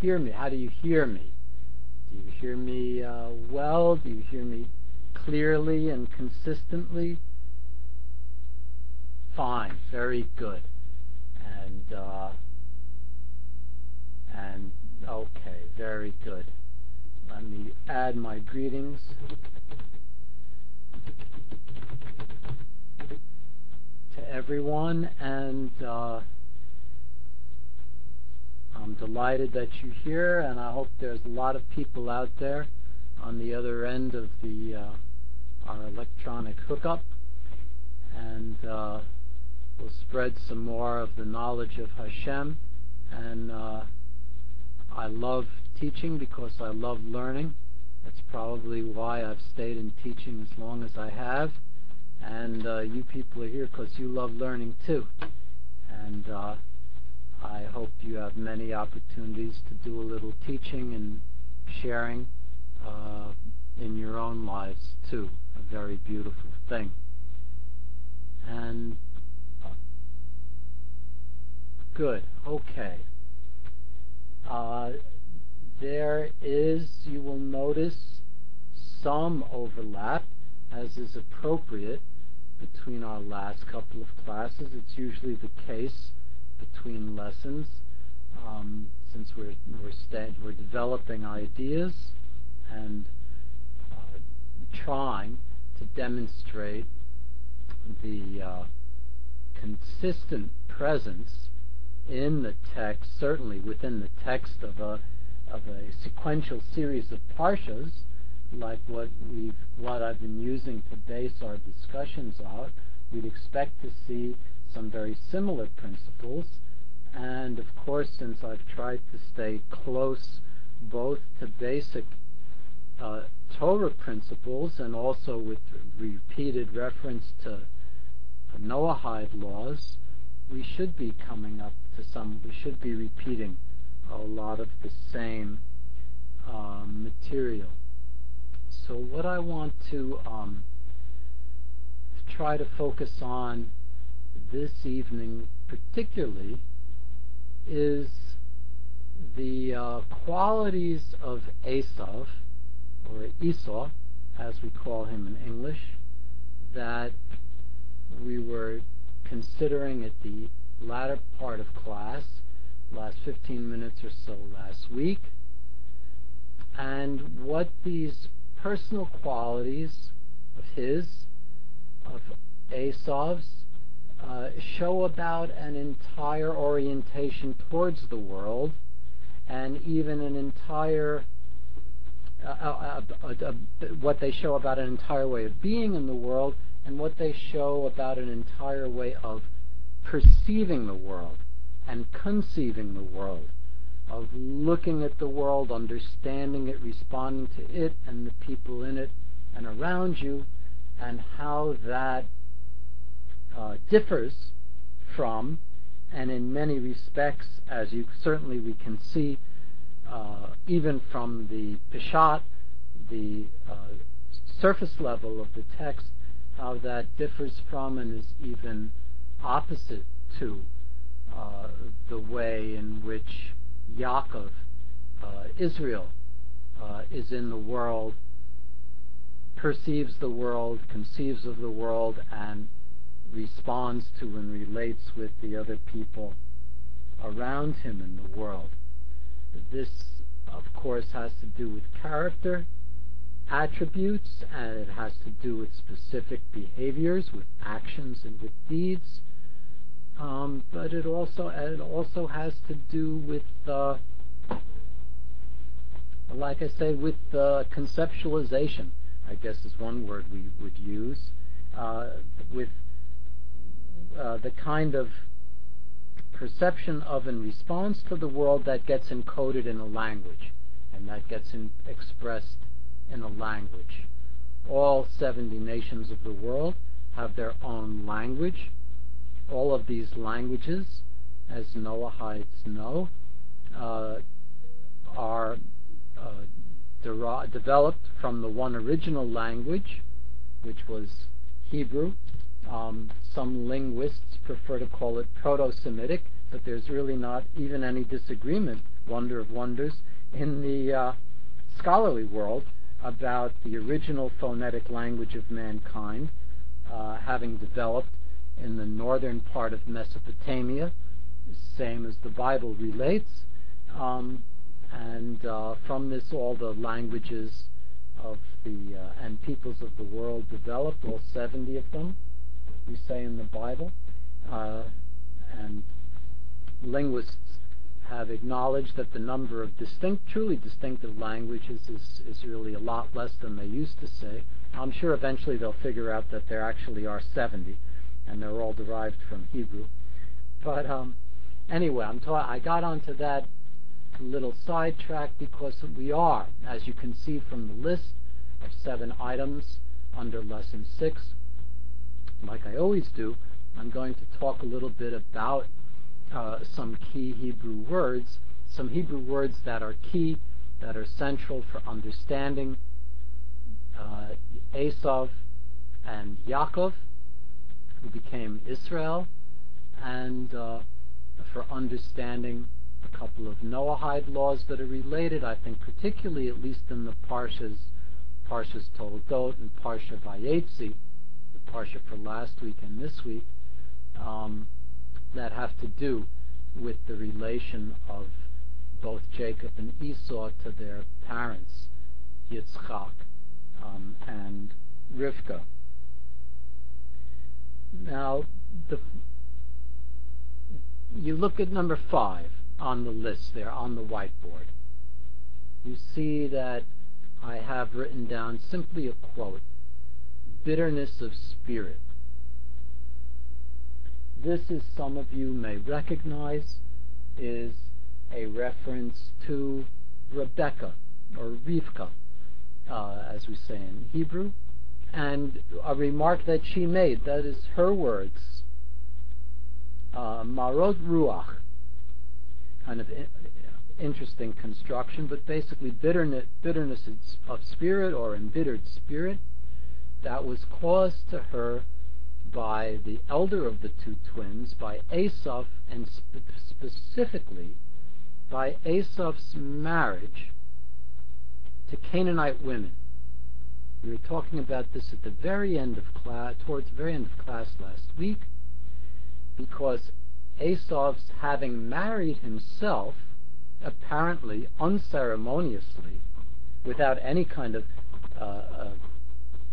hear me? How do you hear me? Do you hear me uh, well? Do you hear me clearly and consistently? Fine, very good. And uh, and okay, very good. Let me add my greetings. To everyone, and uh, I'm delighted that you're here, and I hope there's a lot of people out there on the other end of the uh, our electronic hookup, and uh, we'll spread some more of the knowledge of Hashem. And uh, I love teaching because I love learning. That's probably why I've stayed in teaching as long as I have. And uh, you people are here because you love learning too. And uh, I hope you have many opportunities to do a little teaching and sharing uh, in your own lives too. A very beautiful thing. And good. Okay. Uh, there is, you will notice, some overlap, as is appropriate, between our last couple of classes. It's usually the case between lessons, um, since we're we're, we're developing ideas and uh, trying to demonstrate the uh, consistent presence in the text, certainly within the text of a of a sequential series of parshas, like what we've what I've been using to base our discussions on, we'd expect to see some very similar principles. And of course, since I've tried to stay close both to basic uh, Torah principles and also with repeated reference to Noahide laws, we should be coming up to some, we should be repeating a lot of the same um, material. So what I want to um, try to focus on this evening particularly is the uh, qualities of Esav, or Esau, as we call him in English, that we were considering at the latter part of class last 15 minutes or so last week, and what these personal qualities of his, of uh, show about an entire orientation towards the world, and even an entire uh, uh, uh, uh what they show about an entire way of being in the world, and what they show about an entire way of perceiving the world and conceiving the world, of looking at the world, understanding it, responding to it and the people in it and around you, and how that uh, differs from, and in many respects, as you certainly we can see, uh, even from the Peshat, the uh, surface level of the text, how that differs from and is even opposite to uh, the way in which Yaakov, uh, Israel, uh, is in the world, perceives the world, conceives of the world, and responds to and relates with the other people around him in the world. This, of course, has to do with character, attributes, and it has to do with specific behaviors, with actions and with deeds. Um, but it also it also has to do with, uh, like I say, with uh, conceptualization. I guess is one word we would use. Uh, with uh, the kind of perception of and response to the world that gets encoded in a language and that gets in, expressed in a language. All 70 nations of the world have their own language all of these languages, as Noahides know, uh, are uh, developed from the one original language, which was Hebrew. Um, some linguists prefer to call it Proto-Semitic, but there's really not even any disagreement wonder of wonders, in the uh, scholarly world about the original phonetic language of mankind uh, having developed in the northern part of Mesopotamia, the same as the Bible relates. Um, and uh, from this, all the languages of the uh, and peoples of the world developed, all 70 of them, we say in the Bible. Uh, and linguists have acknowledged that the number of distinct, truly distinctive languages is, is really a lot less than they used to say. I'm sure eventually they'll figure out that there actually are 70, and they're all derived from Hebrew. But um, anyway, I'm ta- I got onto that little sidetrack because we are, as you can see from the list of seven items under lesson six, like I always do, I'm going to talk a little bit about uh, some key Hebrew words, some Hebrew words that are key, that are central for understanding uh, Esav and Yaakov, who became Israel, and uh, for understanding a couple of Noahide laws that are related, I think particularly at least in the Parshas, Parshas Toldot and Parsha Vayetzi, Parsha for last week and this week, um, that have to do with the relation of both Jacob and Esau to their parents, Yitzchak um, and Rivka. Now, the, you look at number five on the list there on the whiteboard. You see that I have written down simply a quote bitterness of spirit. This, as some of you may recognize, is a reference to Rebecca or Rivka, uh, as we say in Hebrew, and a remark that she made. That is her words. Uh, Marot ruach, kind of interesting construction, but basically bitterness, bitterness of spirit or embittered spirit that was caused to her by the elder of the two twins, by Esav, and spe- specifically by Esav's marriage to Canaanite women. We were talking about this at the very end of class, towards the very end of class last week, because Esav's having married himself, apparently unceremoniously, without any kind of uh, uh,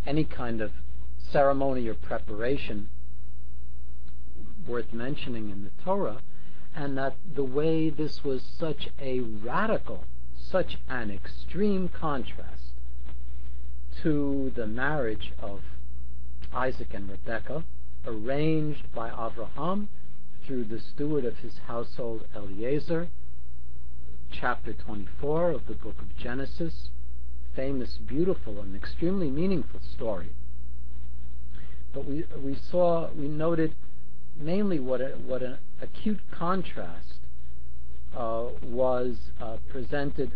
any kind of ceremony or preparation worth mentioning in the Torah, and that the way this was such a radical, such an extreme contrast to the marriage of Isaac and Rebekah, arranged by Abraham through the steward of his household Eliezer, chapter 24 of the book of Genesis, famous, beautiful, and extremely meaningful story. But we, we saw, we noted mainly what, a, what an acute contrast uh, was uh, presented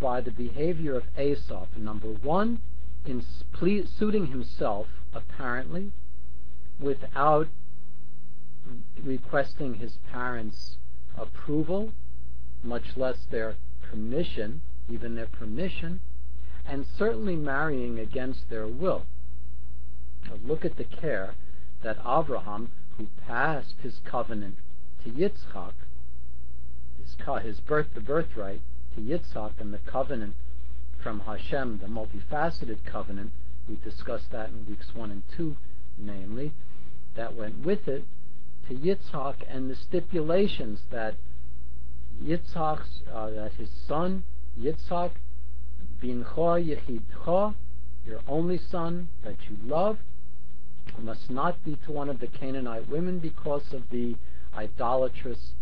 by the behavior of Esav. Number one, in suiting himself, apparently, without requesting his parents' approval, much less their permission, even their permission, and certainly marrying against their will. Now look at the care that Abraham, who passed his covenant to Yitzchak, his, his birth, the birthright to Yitzchak, and the covenant from Hashem, the multifaceted covenant, we discussed that in weeks one and two, namely, that went with it, to Yitzhak and the stipulations that Yitzhak's, uh, that his son Yitzhak, your only son that you love, must not be to one of the Canaanite women because of the idolatrous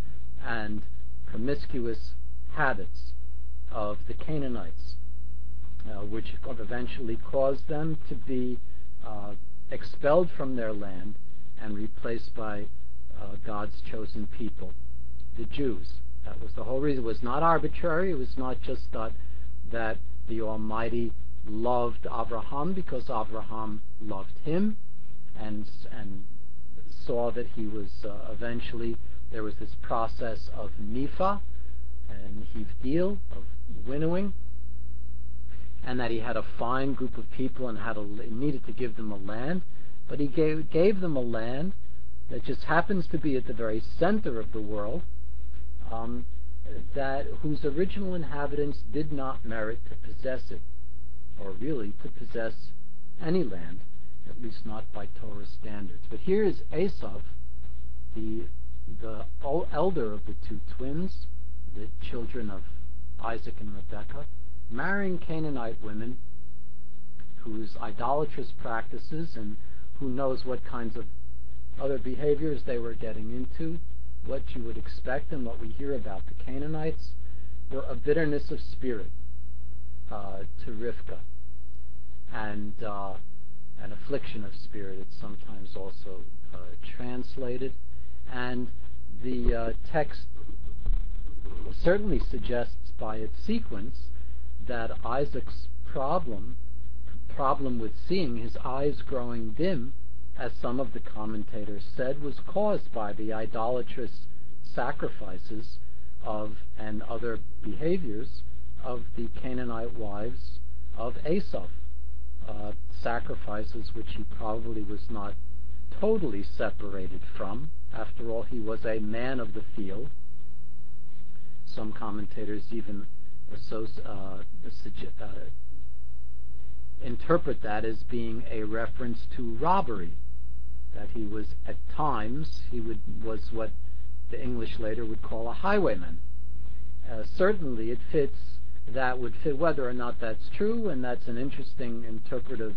and promiscuous habits of the Canaanites, uh, which eventually caused them to be uh, expelled from their land and replaced by uh, God's chosen people, the Jews. That was the whole reason. It was not arbitrary. It was not just that, that the Almighty loved Abraham because Abraham loved him and, and saw that he was uh, eventually, there was this process of Nifa, and deal of winnowing, and that he had a fine group of people and had a, needed to give them a land, but he gave, gave them a land that just happens to be at the very center of the world, um, that whose original inhabitants did not merit to possess it, or really to possess any land, at least not by Torah standards. But here is Esav, the the elder of the two twins, the children of Isaac and Rebekah, marrying Canaanite women whose idolatrous practices and who knows what kinds of other behaviors they were getting into what you would expect and what we hear about the Canaanites were a bitterness of spirit uh, to Rivka and uh, an affliction of spirit. It's sometimes also uh, translated, and the uh, text certainly suggests by its sequence that Isaac's problem problem with seeing his eyes growing dim as some of the commentators said, was caused by the idolatrous sacrifices of and other behaviors of the Canaanite wives of Esau. Uh, sacrifices which he probably was not totally separated from. After all, he was a man of the field. Some commentators even uh, uh, interpret that as being a reference to robbery that he was at times he would was what the English later would call a highwayman. Uh, certainly, it fits. That would fit whether or not that's true, and that's an interesting interpretive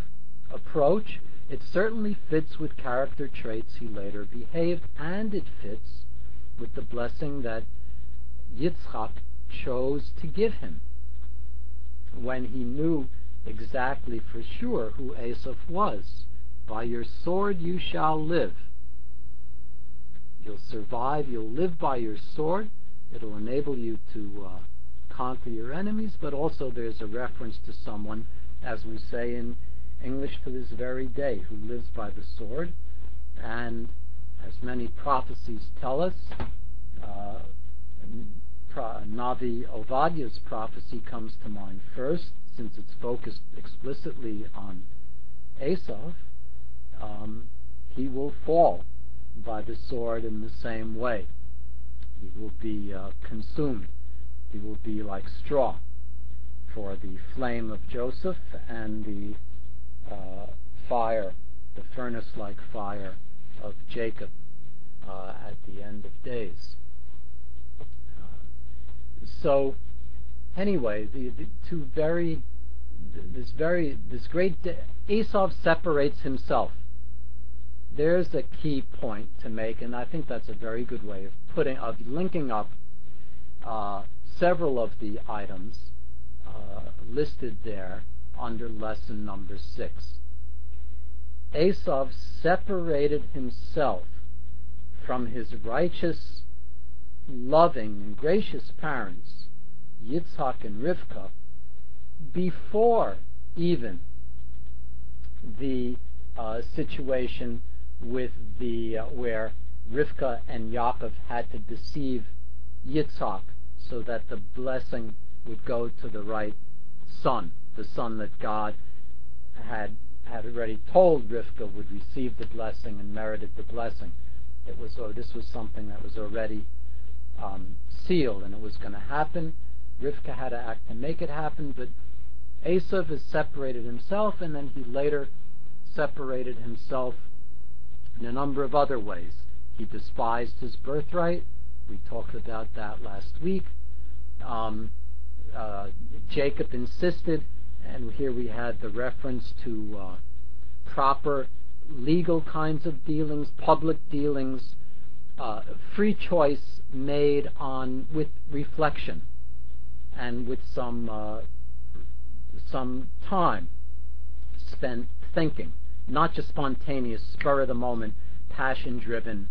approach. It certainly fits with character traits he later behaved, and it fits with the blessing that Yitzchak chose to give him when he knew exactly for sure who Esav was. By your sword you shall live. You'll survive, you'll live by your sword. It'll enable you to uh, conquer your enemies, but also there's a reference to someone, as we say in English to this very day, who lives by the sword. And as many prophecies tell us, uh, Navi Ovadia's prophecy comes to mind first, since it's focused explicitly on Esav um, he will fall by the sword in the same way. He will be uh, consumed. He will be like straw for the flame of Joseph and the uh, fire, the furnace-like fire of Jacob uh, at the end of days. Uh, so, anyway, the, the two very, this very, this great, de- Esau separates himself there's a key point to make, and I think that's a very good way of putting of linking up uh, several of the items uh, listed there under lesson number six. Esav separated himself from his righteous, loving, and gracious parents, Yitzhak and Rivka, before even the uh, situation where Rivka and Yaakov had to deceive Yitzhak so that the blessing would go to the right son, the son that God had had already told Rivka would receive the blessing and merited the blessing. It was oh, this was something that was already um, sealed and it was going to happen. Rivka had to act to make it happen, but Esav has separated himself, and then he later separated himself in a number of other ways. He despised his birthright. We talked about that last week. Um, uh, Jacob insisted, and here we had the reference to uh, proper legal kinds of dealings, public dealings, uh, free choice made on with reflection and with some uh, some time spent thinking not just spontaneous, spur of the moment, passion driven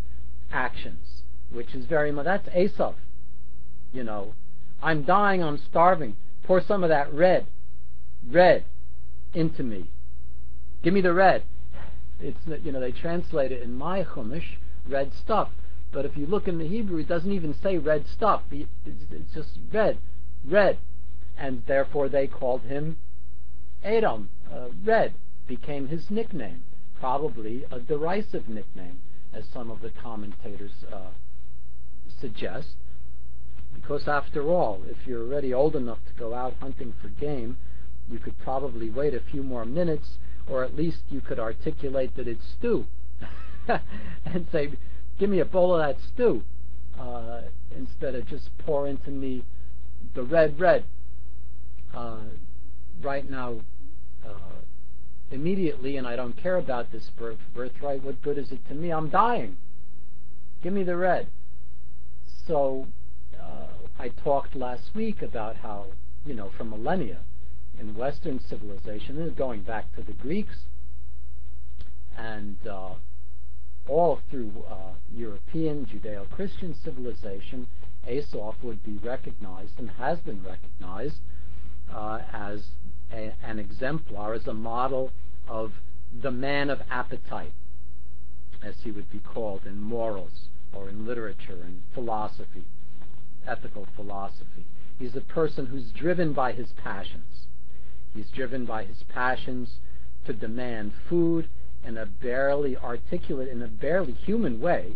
actions, which is very much that's Esav. You know, I'm dying, I'm starving. Pour some of that red, red into me. Give me the red. It's you know they translate it in my Chumash red stuff, But if you look in the Hebrew, it doesn't even say red stuff. It's just red, red. And therefore they called him Adam, uh, red, became his nickname. Probably a derisive nickname, as some of the commentators uh, suggest. Because after all, if you're already old enough to go out hunting for game, you could probably wait a few more minutes, or at least you could articulate that it's stew. and say, give me a bowl of that stew, uh, instead of just pour into me the red, red. Uh, right now, uh, immediately, and I don't care about this birth, birthright, what good is it to me? I'm dying. Give me the red. So, uh, I talked last week about how, you know, for millennia in Western civilization, this is going back to the Greeks, and uh, all through uh, European Judeo-Christian civilization, Esau would be recognized and has been recognized uh, as a, an exemplar, as a model of the man of appetite, as he would be called in morals or in literature and philosophy, ethical philosophy. He's a person who's driven by his passions. He's driven by his passions to demand food in a barely articulate, in a barely human way,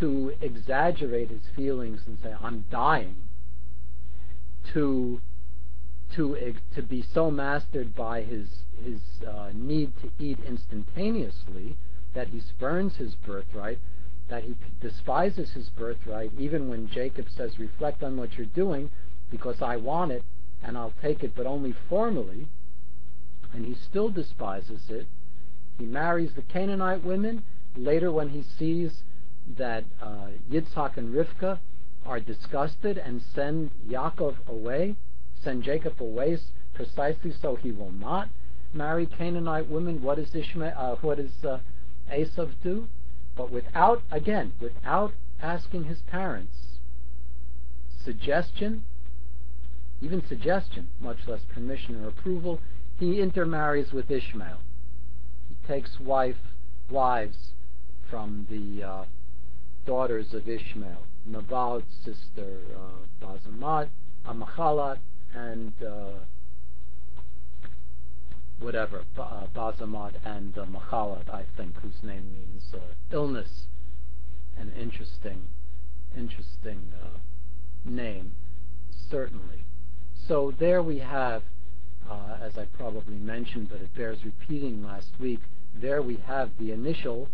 to exaggerate his feelings and say, I'm dying, to to to be so mastered by his his uh, need to eat instantaneously that he spurns his birthright, that he despises his birthright, even when Jacob says, "Reflect on what you're doing, because I want it, and I'll take it, but only formally," and he still despises it he marries the Canaanite women. Later, when he sees that uh, Yitzhak and Rivka are disgusted and send Yaakov away, send Jacob away precisely so he will not marry Canaanite women. What does? Uh, uh, Esav do? But without, again, without asking his parents, suggestion, even suggestion, much less permission or approval, he intermarries with Ishmael He takes wife wives from the uh, daughters of Ishmael, Nabal's sister uh, Bazamat, Amachalat, and uh, whatever, uh, Bazamat and uh, Machalat, I think, whose name means uh, illness. An interesting, interesting uh, name, certainly. So there we have uh, as I probably mentioned, but it bears repeating last week, there we have the initial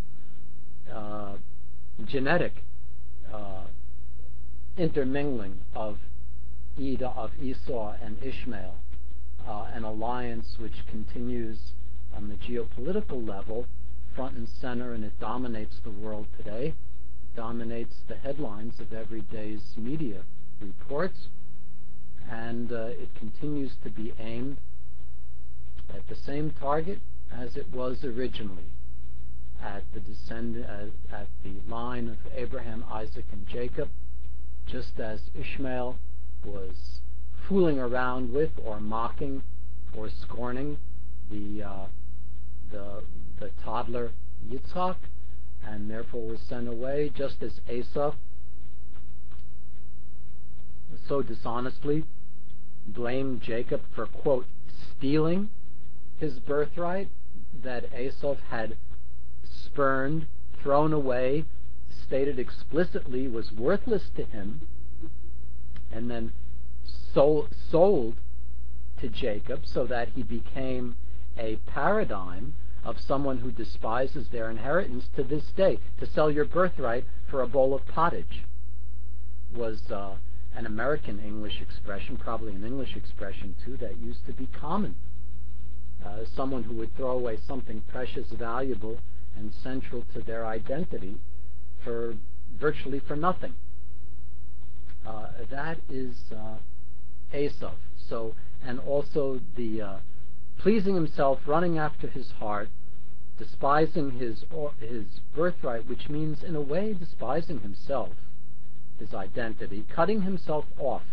uh, genetic uh, intermingling of of Esau and Ishmael, uh, an alliance which continues on the geopolitical level, front and center, and it dominates the world today. It dominates the headlines of every day's media reports and uh, it continues to be aimed at the same target as it was originally at the descend at, at the line of Abraham, Isaac, and Jacob, just as Ishmael was fooling around with or mocking or scorning the uh, the the toddler Yitzhak, and therefore was sent away, just as Esau so dishonestly blamed Jacob for, quote, stealing his birthright that Esau had spurned, thrown away, stated explicitly was worthless to him, and then sold, sold to Jacob so that he became a paradigm of someone who despises their inheritance to this day. To sell your birthright for a bowl of pottage was uh, an American English expression, probably an English expression too, that used to be common. Uh, someone who would throw away something precious, valuable, and central to their identity for virtually for nothing. Uh, that is uh, Esav. So, and also the uh, pleasing himself, running after his heart, despising his his birthright, which means in a way despising himself his identity, cutting himself off.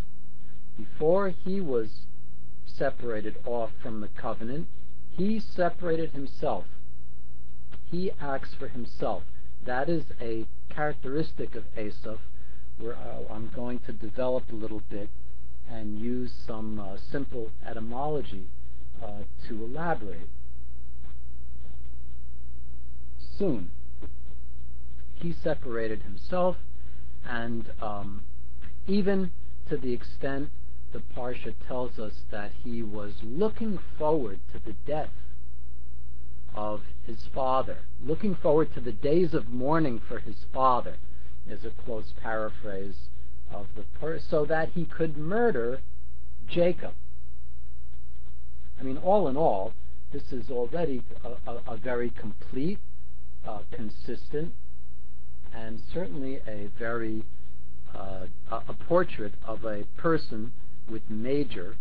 Before he was separated off from the covenant, he separated himself. He acts for himself. that is a characteristic of Esav where uh, I'm going to develop a little bit and use some uh, simple etymology uh, to elaborate. Soon, he separated himself, and um, even to the extent the Parsha tells us that he was looking forward to the death of his father, looking forward to the days of mourning for his father, is a close paraphrase of the per- so that he could murder Jacob. I mean, all in all, this is already a, a, a very complete, uh, consistent, and certainly a very uh, a portrait of a person with major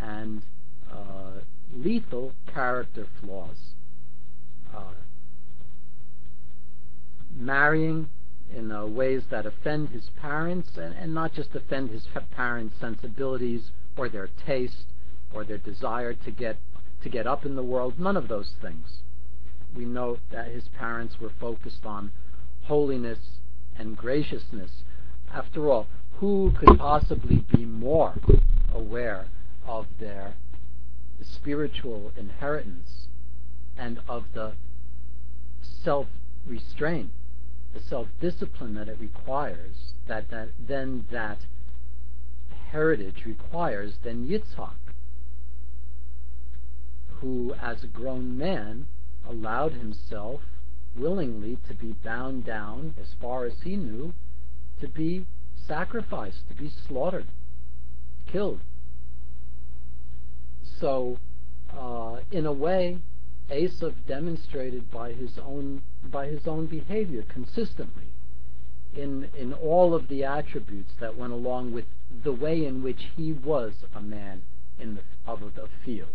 and uh, lethal character flaws. Uh, marrying in uh, ways that offend his parents, and, and not just offend his parents' sensibilities or their taste or their desire to get to get up in the world. None of those things. We know that his parents were focused on holiness and graciousness. After all, who could possibly be more aware of their spiritual inheritance and of the self restraint the self-discipline that it requires, that, that then that heritage requires, then Yitzhak, who as a grown man allowed himself willingly to be bound down, as far as he knew, to be sacrificed, to be slaughtered, killed. So, uh, in a way, Esav demonstrated by his own by his own behavior consistently in in all of the attributes that went along with the way in which he was a man in the of the field.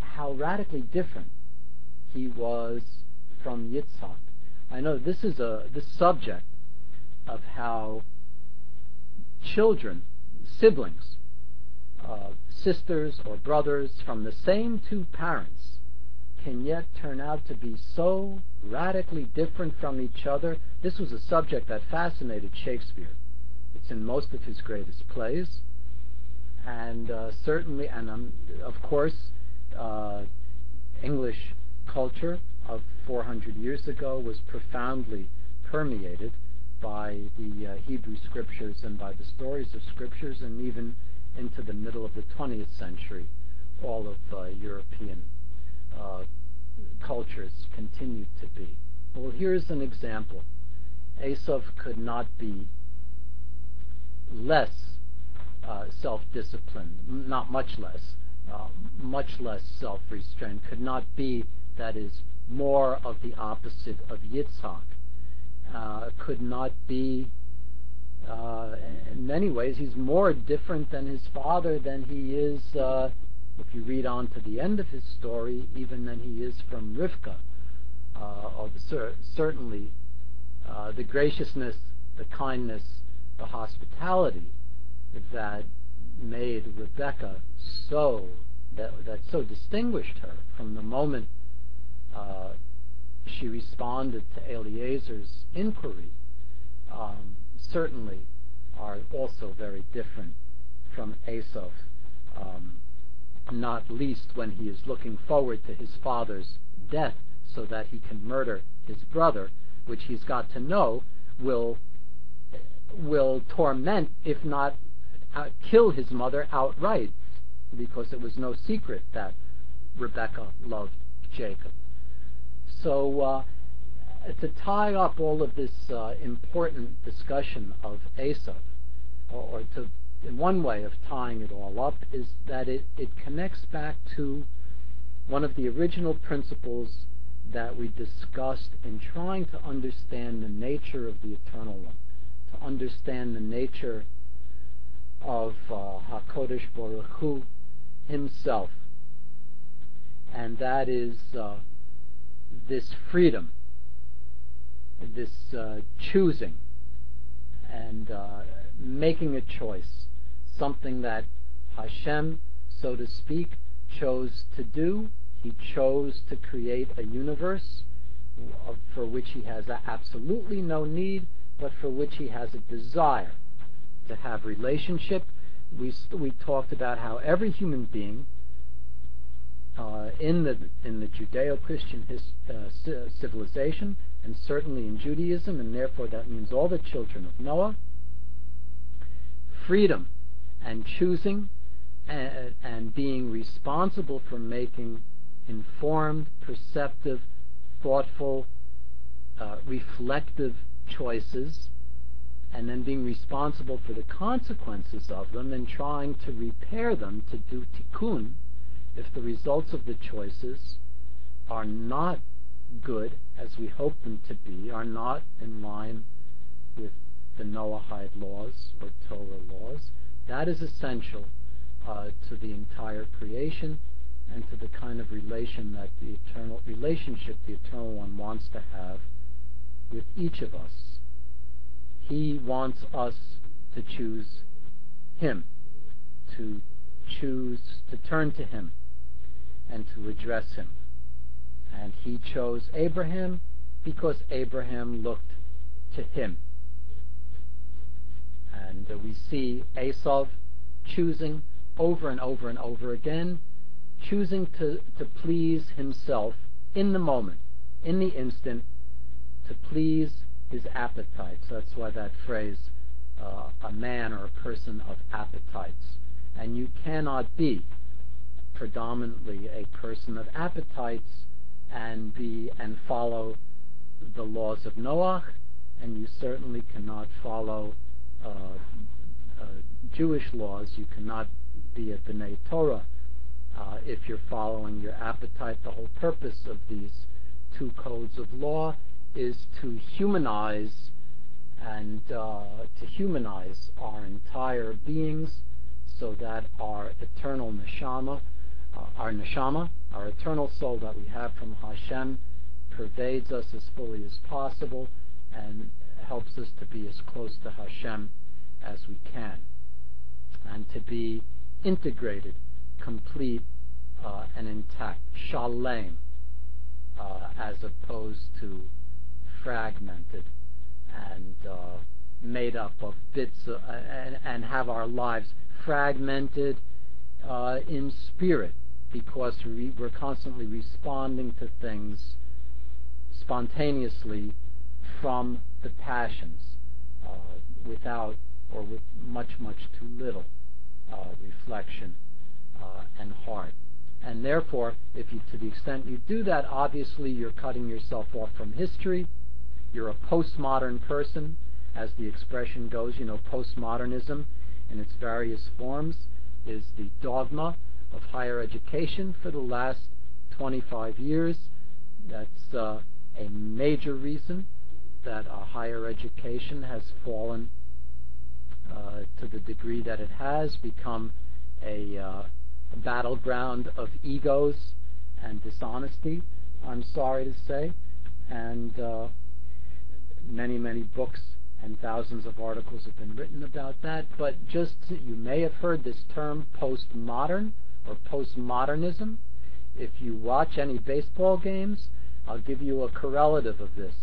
How radically different he was from Yitzhak. I know this is a this subject of how children, siblings, uh, sisters or brothers from the same two parents can yet turn out to be so radically different from each other. This was a subject that fascinated Shakespeare. It's in most of his greatest plays. And uh, certainly, and um, of course, uh, English culture of 400 years ago was profoundly permeated by the uh, Hebrew scriptures and by the stories of scriptures, and even into the middle of the 20th century, all of uh, European uh, cultures continue to be. Well, here's an example. Esav could not be less uh, self-disciplined, not much less, uh, much less self-restrained, could not be, that is, more of the opposite of Yitzhak, uh, could not be, uh, in many ways, he's more different than his father than he is uh, if you read on to the end of his story, even than he is from Rivka, uh, or the, certainly uh, the graciousness, the kindness, the hospitality that made Rebecca so that that so distinguished her from the moment uh, she responded to Eliezer's inquiry, um, certainly are also very different from Esav. Um, not least when he is looking forward to his father's death so that he can murder his brother, which he's got to know will will torment, if not uh, kill his mother outright, because it was no secret that Rebecca loved Jacob. So, uh, to tie up all of this uh, important discussion of Esav, or, or to one way of tying it all up is that it, it connects back to one of the original principles that we discussed in trying to understand the nature of the Eternal One, to understand the nature of uh, HaKodesh Baruch Hu himself. And that is uh, this freedom, this uh, choosing, and uh, making a choice something that Hashem, so to speak, chose to do. He chose to create a universe for which he has absolutely no need, but for which he has a desire to have relationship. We we talked about how every human being uh, in the in the Judeo-Christian uh, civilization, and certainly in Judaism, and therefore that means all the children of Noah, freedom and choosing and, and being responsible for making informed, perceptive, thoughtful, uh, reflective choices, and then being responsible for the consequences of them and trying to repair them to do tikkun if the results of the choices are not good as we hope them to be, are not in line with the Noahide laws or Torah laws, that is essential uh, to the entire creation and to the kind of relation that the eternal relationship the eternal one wants to have with each of us. He wants us to choose him, to choose to turn to him and to address him. And he chose Abraham because Abraham looked to him. And uh, we see Esau choosing over and over and over again, choosing to, to please himself in the moment, in the instant, to please his appetites. That's why that phrase, uh, a man or a person of appetites. And you cannot be predominantly a person of appetites and be and follow the laws of Noah, and you certainly cannot follow Jewish laws. You cannot be a B'nai Torah uh, if you're following your appetite. The whole purpose of these two codes of law is to humanize and uh, to humanize our entire beings so that our eternal neshama uh, our neshama, our eternal soul that we have from Hashem, pervades us as fully as possible and helps us to be as close to Hashem as we can, and to be integrated, complete, uh, and intact, shalem, uh, as opposed to fragmented and uh, made up of bits uh, and, and, have our lives fragmented uh, in spirit because we, we're constantly responding to things spontaneously from the passions uh, without or with much, much too little uh, reflection uh, and heart. And therefore, if you, to the extent you do that, obviously you're cutting yourself off from history. You're a postmodern person, as the expression goes. You know, postmodernism in its various forms is the dogma of higher education for the last 25 years. That's uh, a major reason that higher education has fallen uh, to the degree that it has, become a, uh, a battleground of egos and dishonesty, I'm sorry to say. And uh, many, many books and thousands of articles have been written about that. But just you may have heard this term postmodern or postmodernism. If you watch any baseball games, I'll give you a correlative of this,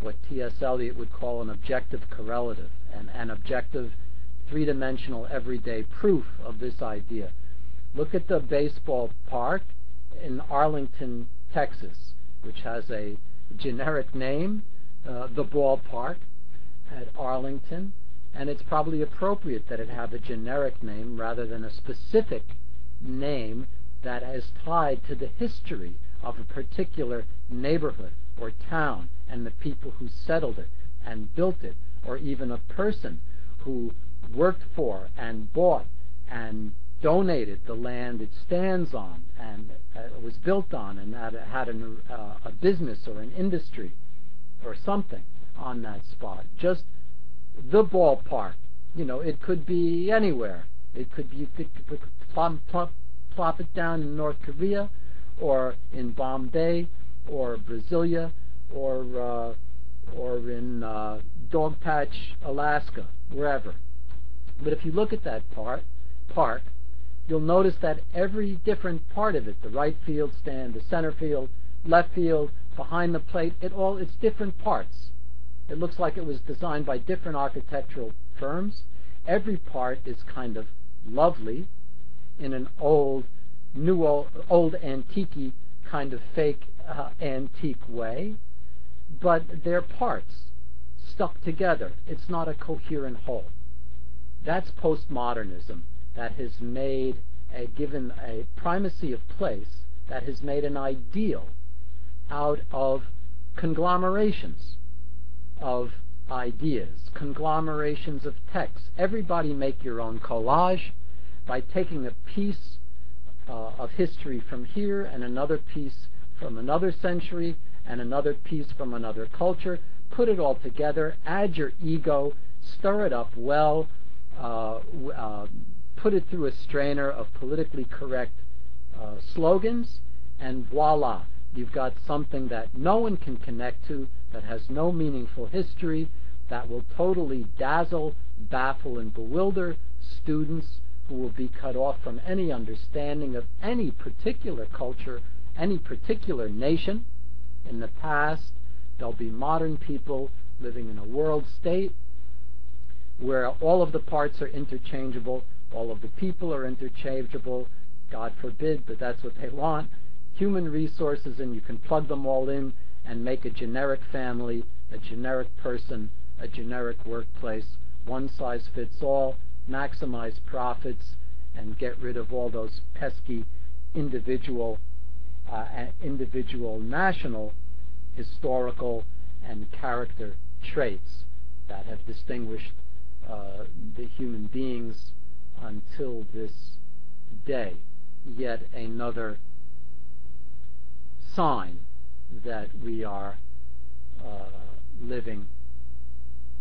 what T.S. Eliot would call an objective correlative, and an objective three-dimensional everyday proof of this idea. Look at the baseball park in Arlington, Texas, which has a generic name, uh, the ballpark at Arlington, and it's probably appropriate that it have a generic name rather than a specific name that is tied to the history of a particular neighborhood or town and the people who settled it and built it, or even a person who worked for and bought and donated the land it stands on and uh, was built on and had, had an, uh, a business or an industry or something on that spot. Just the ballpark. You know, it could be anywhere. It could be you could, plump, plump, plop it down in North Korea, or in Bombay, or Brasilia, or uh, or in uh, Dogpatch, Alaska, wherever. But if you look at that part, park, you'll notice that every different part of it, the right field stand, the center field, left field, behind the plate, it all it's different parts. It looks like it was designed by different architectural firms. Every part is kind of lovely in an old, new old, old antique kind of fake uh, antique way, but they're parts stuck together. It's not a coherent whole. That's postmodernism that has made a given a primacy of place that has made an ideal out of conglomerations of ideas, conglomerations of texts. Everybody make your own collage by taking a piece uh, of history from here and another piece from another century and another piece from another culture. Put it all together, add your ego, stir it up well, uh, uh, put it through a strainer of politically correct uh, slogans, and voila, you've got something that no one can connect to, that has no meaningful history, that will totally dazzle, baffle, and bewilder students who will be cut off from any understanding of any particular culture, any particular nation. In the past, there'll be modern people living in a world state where all of the parts are interchangeable, all of the people are interchangeable, God forbid, but that's what they want. Human resources, and you can plug them all in and make a generic family, a generic person, a generic workplace, one size fits all, maximize profits, and get rid of all those pesky individual, individual national, historical, and character traits that have distinguished uh, the human beings until this day. Yet another sign that we are uh, living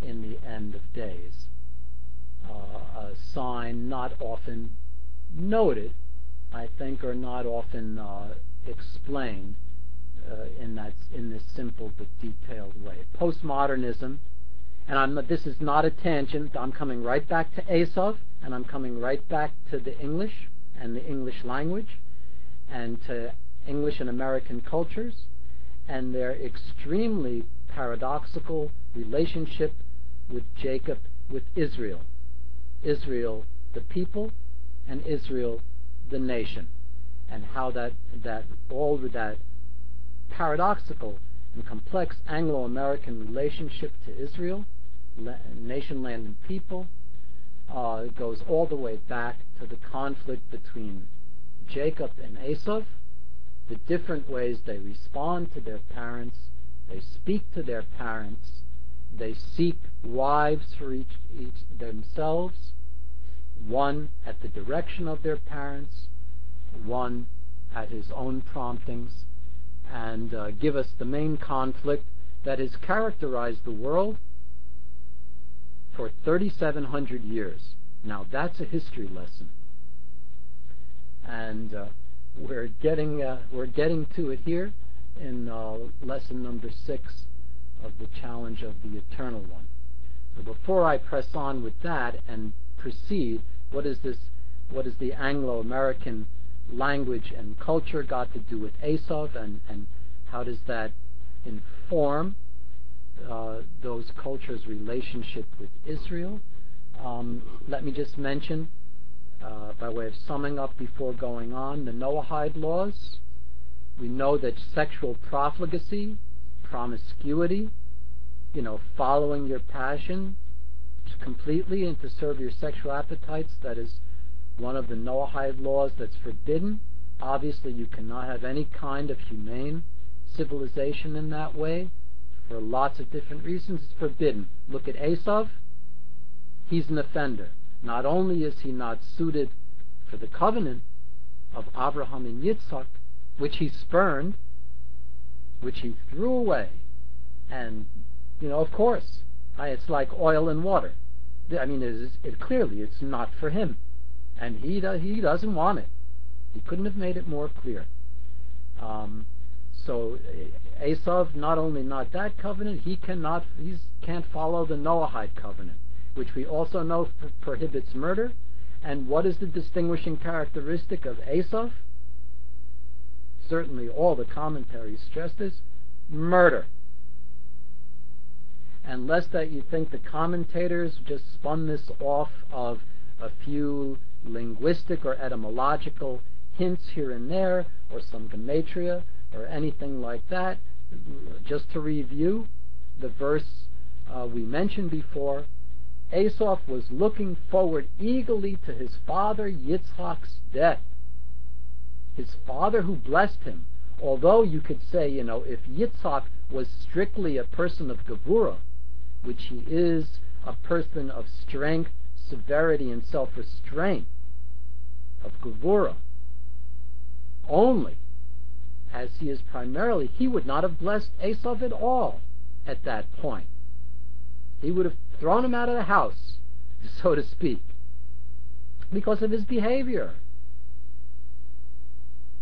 in the end of days. Uh, a sign not often noted, I think, or not often explained uh, in that in this simple but detailed way. Postmodernism, and I'm, this is not a tangent. I'm coming right back to Esav, and I'm coming right back to the English and the English language, and to English and American cultures, and their extremely paradoxical relationship with Jacob, with Israel. Israel, the people, and Israel, the nation. And how that, that all that paradoxical and complex Anglo American relationship to Israel, nation, land, and people, uh, goes all the way back to the conflict between Jacob and Esau, the different ways they respond to their parents, they speak to their parents, they seek wives for each, each themselves, one at the direction of their parents, one at his own promptings, and uh, give us the main conflict that has characterized the world for 3,700 years. Now that's a history lesson. And uh, we're getting uh, we're getting to it here in uh, lesson number six of the challenge of the eternal one. So before I press on with that and proceed, what is this? What is the Anglo-American language and culture got to do with Esau, and and how does that inform uh, those cultures' relationship with Israel? Um, let me just mention uh, by way of summing up before going on, the Noahide laws. We know that sexual profligacy, promiscuity, you know, following your passion completely and to serve your sexual appetites, that is one of the Noahide laws that's forbidden. Obviously, you cannot have any kind of humane civilization in that way for lots of different reasons. It's forbidden. Look at Esav. He's an offender. Not only is he not suited for the covenant of Abraham and Yitzhak, which he spurned, which he threw away, and you know, of course, it's like oil and water. I mean, it, is, it clearly it's not for him, and he he doesn't want it. He couldn't have made it more clear. Um, so Esav not only not that covenant, he cannot he can't follow the Noahide covenant which we also know prohibits murder. And what is the distinguishing characteristic of Esav? Certainly all the commentaries stress this. murder. And lest that you think the commentators just spun this off of a few linguistic or etymological hints here and there, or some gematria, or anything like that. Just to review the verse uh, we mentioned before, Esau was looking forward eagerly to his father Yitzhak's death. His father who blessed him. Although you could say, you know, if Yitzhak was strictly a person of Gevurah, which he is a person of strength, severity, and self-restraint, of Gevurah, only, as he is primarily, he would not have blessed Esav at all at that point. He would have thrown him out of the house, so to speak, because of his behavior.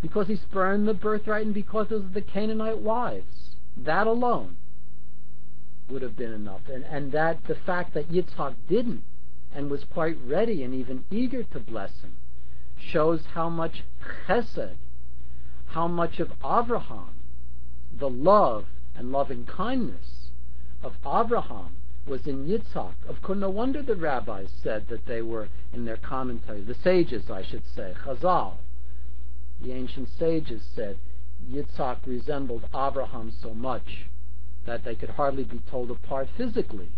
Because he spurned the birthright and because of the Canaanite wives. That alone would have been enough. And, and that the fact that Yitzhak didn't and was quite ready and even eager to bless him shows how much chesed, how much of Abraham, the love and loving kindness of Abraham was in Yitzhak. Of course, no wonder the rabbis said that they were in their commentary, the sages, I should say, Chazal. The ancient sages said Yitzhak resembled Abraham so much that they could hardly be told apart physically.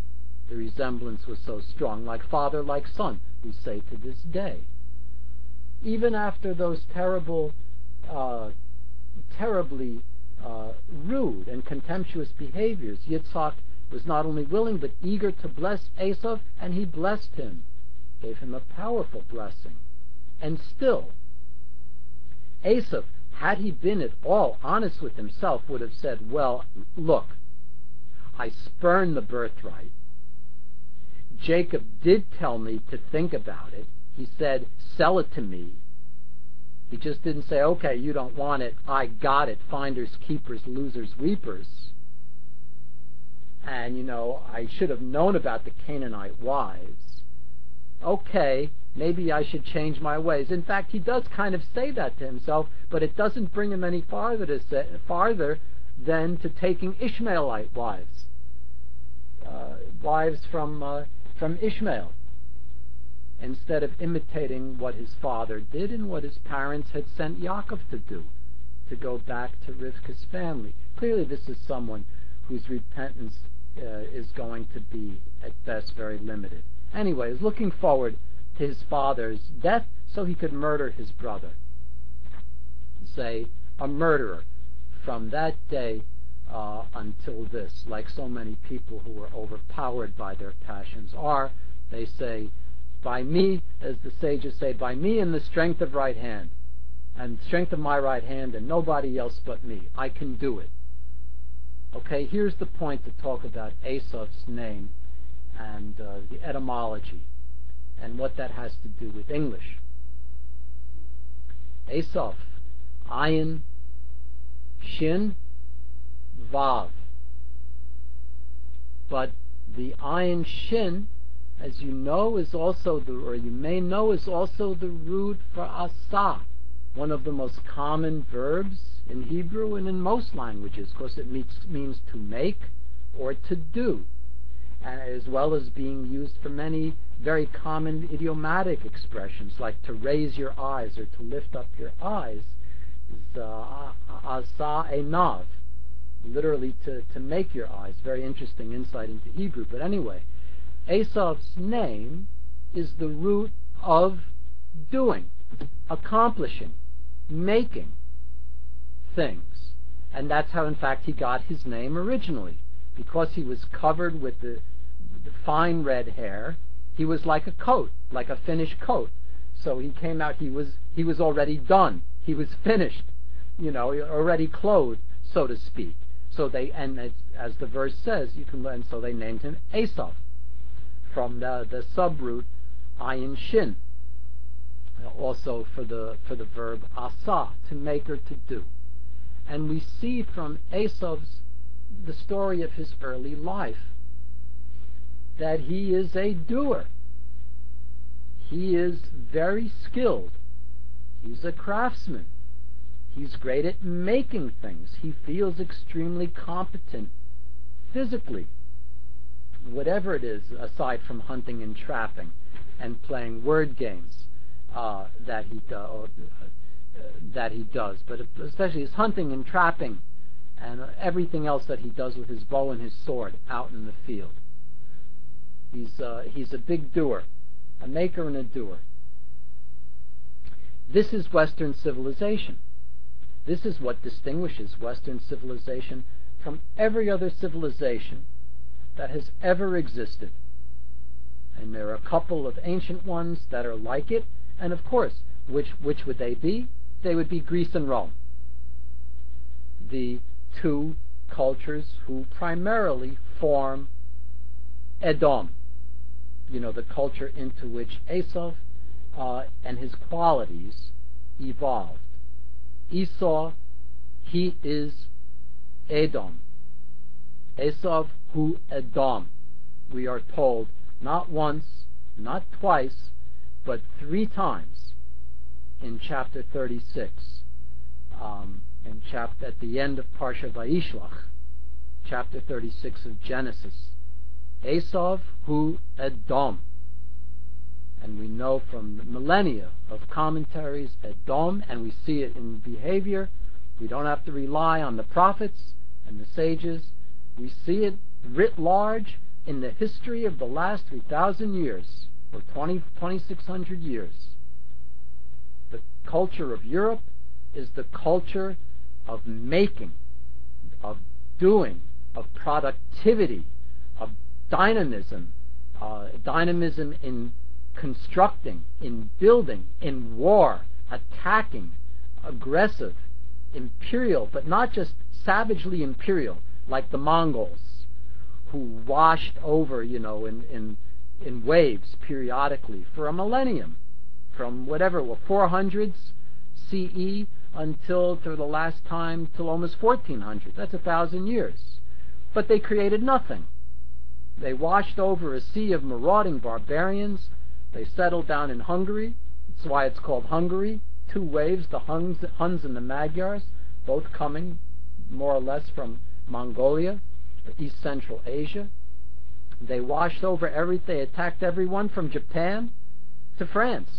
The resemblance was so strong, like father, like son, we say to this day. Even after those terrible, uh, terribly uh, rude and contemptuous behaviors, Yitzhak was not only willing but eager to bless Esav, and he blessed him, gave him a powerful blessing. And still, Esav, had he been at all honest with himself, would have said, Well, look, I spurn the birthright. Jacob did tell me to think about it. He said, Sell it to me. He just didn't say, Okay, you don't want it. I got it. Finders, keepers, losers, weepers and you know I should have known about the Canaanite wives. Okay, maybe I should change my ways. In fact, he does kind of say that to himself, but it doesn't bring him any farther to say, farther than to taking Ishmaelite wives, uh, wives from uh, from Ishmael, instead of imitating what his father did and what his parents had sent Yaakov to do, to go back to Rivka's family. Clearly, this is someone whose repentance uh, is going to be at best very limited. Anyway, he's looking forward to his father's death so he could murder his brother. Say, a murderer from that day until this, like so many people who are overpowered by their passions are. They say, by me, as the sages say, by me in the strength of right hand, and strength of my right hand, and nobody else but me. I can do it. Okay, here's the point to talk about Esav's name and uh, the etymology and what that has to do with English. Esav, Ayin, Shin, Vav. But the Ayin Shin, as you know, is also the, or you may know, is also the root for Asa, one of the most common verbs in Hebrew and in most languages, because it means, means to make or to do, as well as being used for many very common idiomatic expressions, like to raise your eyes or to lift up your eyes, uh, asa enav, literally to, to make your eyes. Very interesting insight into Hebrew. But anyway, Esav's name is the root of doing, accomplishing, making things. And that's how, in fact, he got his name originally. Because he was covered with the, the fine red hair, he was like a coat, like a finished coat. So he came out, he was, he was already done. He was finished, you know, already clothed, so to speak. So they, and as, as the verse says, you can learn, so they named him Esav from the, the subroot ayin shin. Also for the, for the verb asa, to make or to do. And we see from Esav's the story of his early life that he is a doer. He is very skilled. He's a craftsman. He's great at making things. He feels extremely competent physically. Whatever it is, aside from hunting and trapping and playing word games uh, that he do, or, uh, that he does, but especially his hunting and trapping and everything else that he does with his bow and his sword out in the field. He's uh, he's a big doer, a maker and a doer. This is Western civilization. This is what distinguishes Western civilization from every other civilization that has ever existed. And there are a couple of ancient ones that are like it, and of course, which which would they be? They would be Greece and Rome. The two cultures who primarily form Edom, you know, the culture into which Esau uh, and his qualities evolved. Esau, he is Edom. Esau who Edom. We are told not once, not twice, but three times in chapter 36. Um, in chapter at the end of Parsha Vayishlach, chapter 36 of Genesis. Esau who Edom. And we know from millennia of commentaries Edom, and we see it in behavior. We don't have to rely on the prophets and the sages. We see it writ large in the history of the last 3,000 years, or 20, 2,600 years. The culture of Europe is the culture of making, of doing, of productivity, of dynamism, uh, dynamism in constructing, in building, in war, attacking, aggressive, imperial, but not just savagely imperial, like the Mongols, who washed over, you know, in, in, in waves periodically for a millennium, from whatever, well, 400s CE until for the last time till almost 1400. That's a thousand years. But they created nothing. They washed over a sea of marauding barbarians. They settled down in Hungary. That's why it's called Hungary. Two waves, the Huns, Huns and the Magyars, both coming more or less from Mongolia, East Central Asia. They washed over everything. They attacked everyone from Japan to France.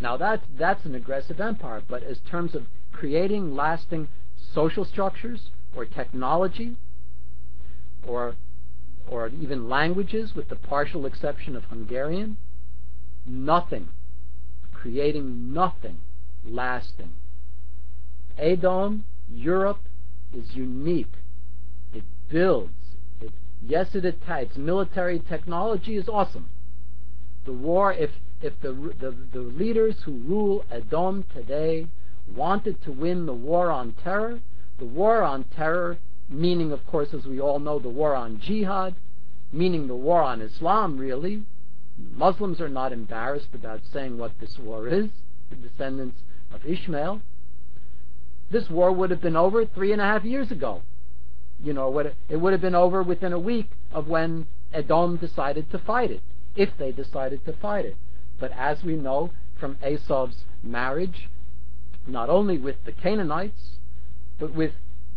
Now that's that's an aggressive empire, but as terms of creating lasting social structures or technology or or even languages with the partial exception of Hungarian, nothing. Creating nothing lasting. Edom, Europe, is unique. It builds. It, yes, it attacks. Military technology is awesome. The war, if if the, the, the leaders who rule Edom today wanted to win the war on terror, the war on terror, meaning, of course, as we all know, the war on jihad, meaning the war on Islam, really. Muslims are not embarrassed about saying what this war is, the descendants of Ishmael. This war would have been over three and a half years ago. You know, it would have been over within a week of when Edom decided to fight it, if they decided to fight it. But as we know from Esau's marriage, not only with the Canaanites, but with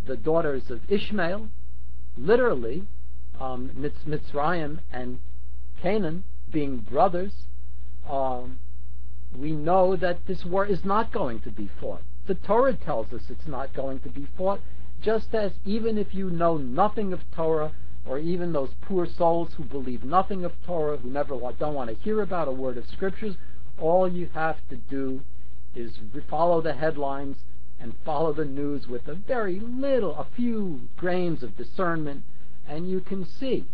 the daughters of Ishmael, literally, um, Mitzrayim and Canaan being brothers, um, we know that this war is not going to be fought. The Torah tells us it's not going to be fought, just as even if you know nothing of Torah, or even those poor souls who believe nothing of Torah, who never don't want to hear about a word of scriptures, all you have to do is follow the headlines and follow the news with a very little, a few grains of discernment, and you can see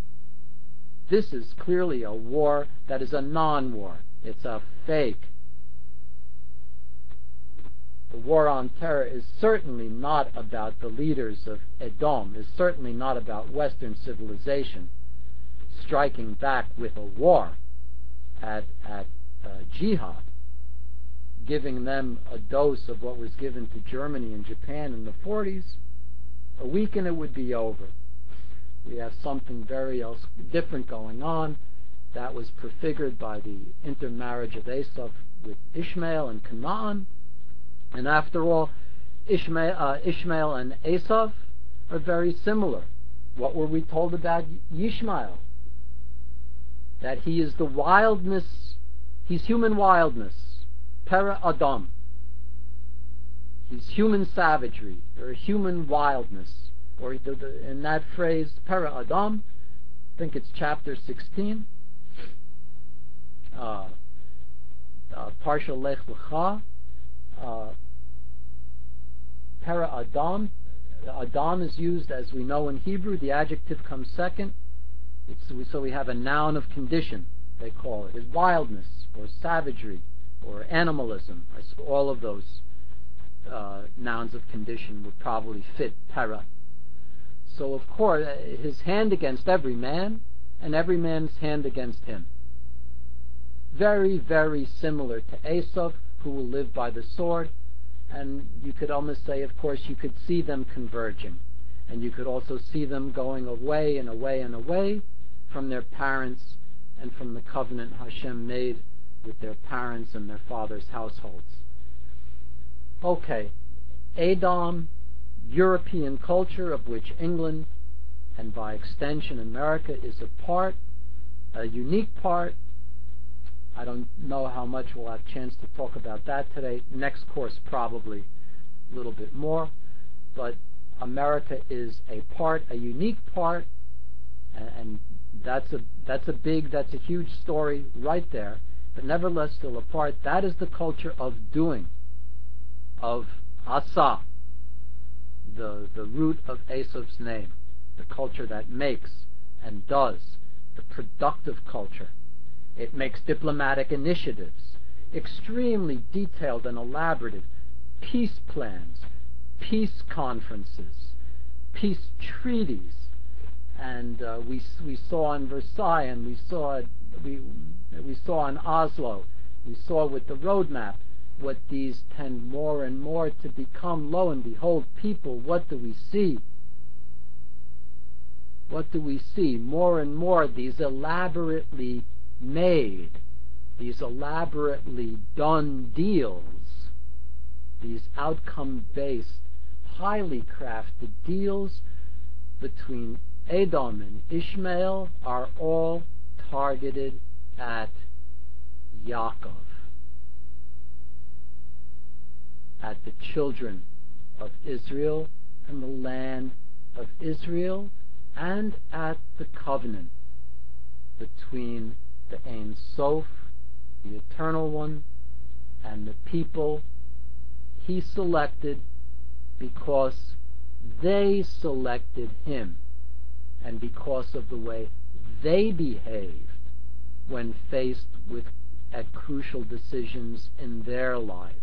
this is clearly a war that is a non-war. It's a fake. The war on terror is certainly not about the leaders of Edom, is certainly not about Western civilization striking back with a war at, at uh, jihad, giving them a dose of what was given to Germany and Japan in the 40s. A week and it would be over. We have something very else different going on that was prefigured by the intermarriage of Esau with Ishmael and Canaan And after all, Ishmael, uh, Ishmael and Esav are very similar. What were we told about Yishmael? That he is the wildness, he's human wildness, para Adam. He's human savagery, or human wildness. Or in that phrase, para Adam, I think it's chapter 16. Uh, uh, Parsha Lech Lecha, uh, para Adam. Adam is used, as we know in Hebrew. The adjective comes second. It's, so we have a noun of condition, they call it. Is wildness, or savagery, or animalism. All of those uh, nouns of condition would probably fit para. So, of course, his hand against every man, and every man's hand against him. Very, very similar to Esav, who will live by the sword, and you could almost say, of course, you could see them converging. And you could also see them going away and away and away from their parents and from the covenant Hashem made with their parents and their fathers' households. Okay, Edom, European culture of which England and by extension America is a part, a unique part, I don't know how much we'll have a chance to talk about that today. Next course, probably a little bit more. But America is a part, a unique part, and, and that's a that's a big, that's a huge story right there. But nevertheless, still a part. That is the culture of doing, of asa, the the root of Esav's name, the culture that makes and does, the productive culture. It makes diplomatic initiatives, extremely detailed and elaborate peace plans, peace conferences, peace treaties, and uh, we we saw in Versailles, and we saw we we saw in Oslo, we saw with the roadmap what these tend more and more to become. Lo and behold, people, what do we see? What do we see? More and more these elaborately made, these elaborately done deals, these outcome based, highly crafted deals between Edom and Ishmael are all targeted at Yaakov, at the children of Israel and the land of Israel, and at the covenant between the Ein Sof, the Eternal One, and the people he selected because they selected him and because of the way they behaved when faced with at crucial decisions in their life.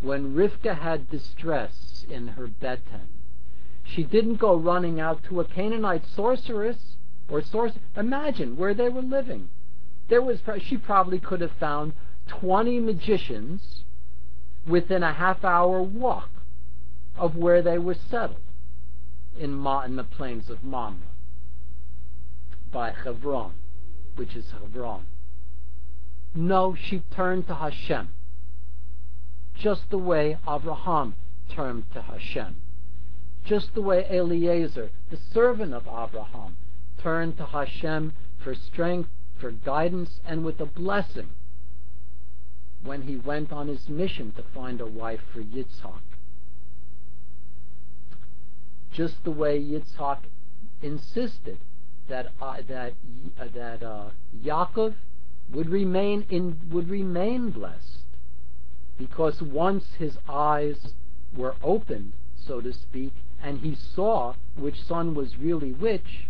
When Rivka had distress in her beten, she didn't go running out to a Canaanite sorceress or sorcerer. Imagine where they were living there was she probably could have found 20 magicians within a half hour walk of where they were settled in, Ma, in the plains of Mamre by Hebron, which is Hebron. No, she turned to Hashem, just the way Abraham turned to Hashem, just the way Eliezer, the servant of Abraham, turned to Hashem for strength for guidance and with a blessing when he went on his mission to find a wife for Yitzhak. Just the way Yitzhak insisted that uh, that uh, that uh, Yaakov would remain in would remain blessed, because once his eyes were opened, so to speak, and he saw which son was really which,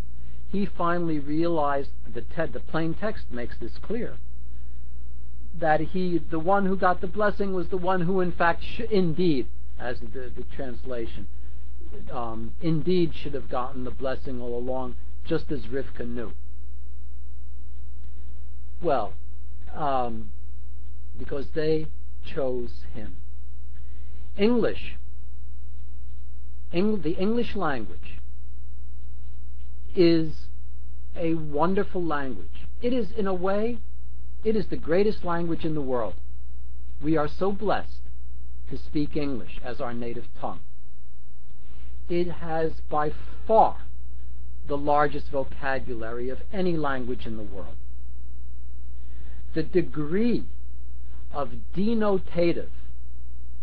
he finally realized the te- the plain text makes this clear that he the one who got the blessing was the one who in fact sh- indeed as the, the translation um, indeed should have gotten the blessing all along just as Rivka knew well um, because they chose him English Eng- the English language is a wonderful language. It is, in a way, it is the greatest language in the world. We are so blessed to speak English as our native tongue. It has by far the largest vocabulary of any language in the world. The degree of denotative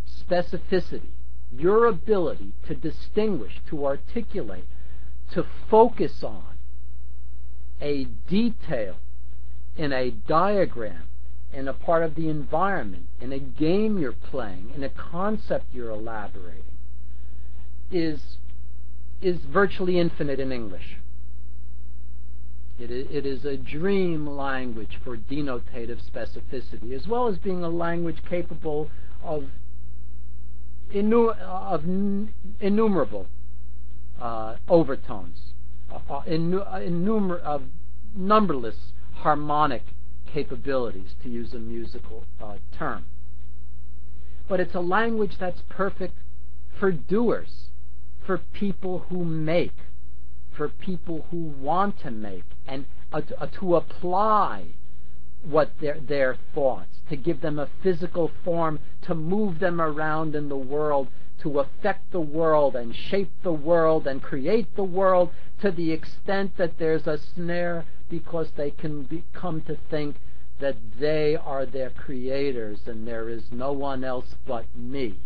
specificity, your ability to distinguish, to articulate, to focus on a detail in a diagram, in a part of the environment, in a game you're playing, in a concept you're elaborating, is, is virtually infinite in English. It is, it is a dream language for denotative specificity, as well as being a language capable of, innu- of innumerable uh, overtones, uh, uh innu- uh, innumer- of numberless harmonic capabilities, to use a musical uh, term. But it's a language that's perfect for doers, for people who make, for people who want to make, and uh, to, uh, to apply what their their thoughts, to give them a physical form, to move them around in the world, to affect the world and shape the world and create the world to the extent that there's a snare because they can be, come to think that they are their creators and there is no one else but me.